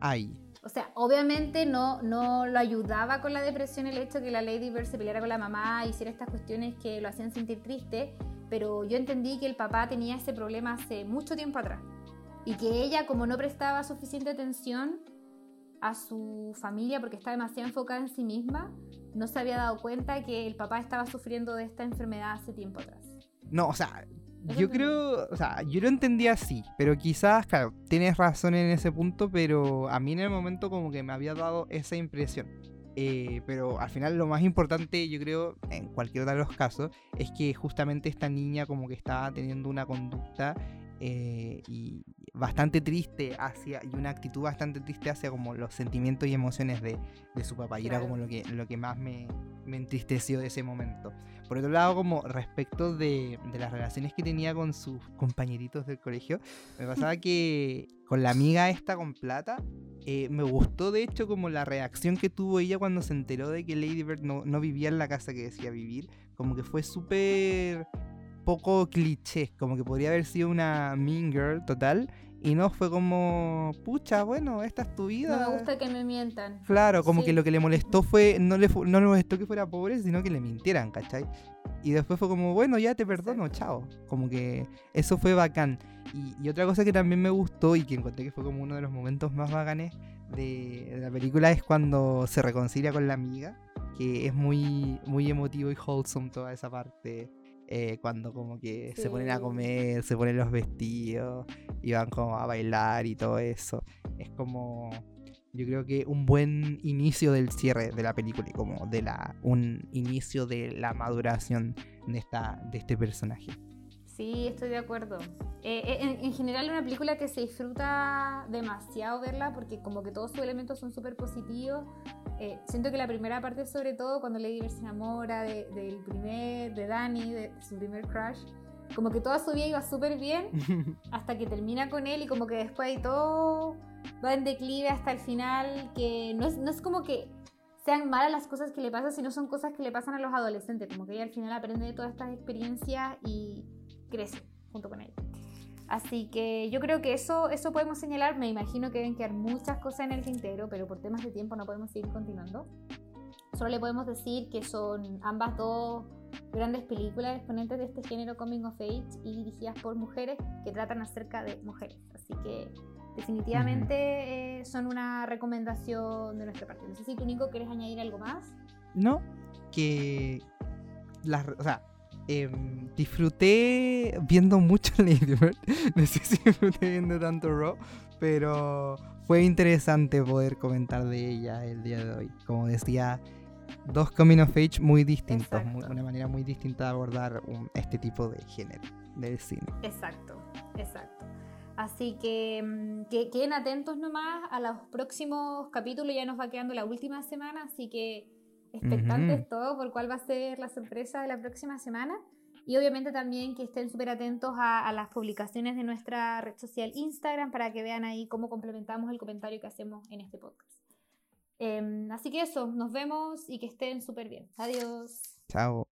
Ahí. O sea, obviamente no, no lo ayudaba con la depresión el hecho que la Lady Bird se peleara con la mamá, hiciera estas cuestiones que lo hacían sentir triste, pero yo entendí que el papá tenía ese problema hace mucho tiempo atrás y que ella, como no prestaba suficiente atención a su familia porque estaba demasiado enfocada en sí misma, no se había dado cuenta que el papá estaba sufriendo de esta enfermedad hace tiempo atrás. No, o sea, yo creo, o sea, yo lo entendía así, pero quizás, claro, tienes razón en ese punto, pero a mí en el momento como que me había dado esa impresión. Eh, pero al final lo más importante, yo creo, en cualquiera de los casos, es que justamente esta niña como que estaba teniendo una conducta eh, y bastante triste hacia y una actitud bastante triste hacia como los sentimientos y emociones de, de su papá. Y era como lo que, lo que más me, me, entristeció de ese momento. Por otro lado como respecto de, de, las relaciones que tenía con sus compañeritos del colegio me pasaba que con la amiga esta con plata eh, me gustó de hecho como la reacción que tuvo ella cuando se enteró de que Lady Bird no, no vivía en la casa que decía vivir. Como que fue súper poco cliché, como que podría haber sido una Mean Girl total. Y no fue como, pucha, bueno, esta es tu vida. No me gusta que me mientan. Claro, como que lo que le molestó fue, no le, no le molestó que fuera pobre, sino que le mintieran, ¿cachai? Y después fue como, bueno, ya te perdono, chao. Como que eso fue bacán. Y, otra cosa que también me gustó y que encontré que fue como uno de los momentos más bacanes de, de, la película es cuando se reconcilia con la amiga, que es muy, muy emotivo y wholesome toda esa parte eh, cuando como que se ponen a comer, se ponen los vestidos y van como a bailar y todo eso. Es como, yo creo que un buen inicio del cierre de la película y como de la, un inicio de la maduración de, esta, de este personaje. Sí, estoy de acuerdo. Eh, eh, en, en, general es una película que se disfruta demasiado verla porque como que todos sus elementos son súper positivos. Eh, siento que la primera parte sobre todo cuando Lady Bird se enamora del de, primer, de Danny, de, su primer crush, Como que toda su vida iba súper bien hasta que termina con él y como que después ahí todo va en declive hasta el final, que no es, no es como que sean malas las cosas que le pasan, sino son cosas que le pasan a los adolescentes, como que ella al final aprende de todas estas experiencias y crece junto con él. Así que yo creo que eso, eso podemos señalar. Me imagino que deben quedar muchas cosas en el tintero, pero por temas de tiempo no podemos seguir continuando. Solo le podemos decir que son ambas dos grandes películas exponentes de este género coming of age y dirigidas por mujeres que tratan acerca de mujeres. Así que definitivamente eh, son una recomendación de nuestra parte. No sé si tú, Nico, quieres añadir algo más. No, que las, o sea, Em, disfruté viendo mucho Lady Bird. No sé si disfruté viendo tanto Raw, pero fue interesante poder comentar de ella el día de hoy. Como decía, dos coming of age muy distintos, una manera muy distinta de abordar este tipo de género del cine. Exacto, exacto. Así que, mm, que queden atentos nomás a los próximos capítulos, ya nos va quedando la última semana, así que expectantes todo por cuál va a ser la sorpresa de la próxima semana. Y obviamente también que estén súper atentos a, las publicaciones de nuestra red social Instagram para que vean ahí cómo complementamos el comentario que hacemos en este podcast. Em, así que eso, nos vemos y que estén súper bien. Adiós. Chao.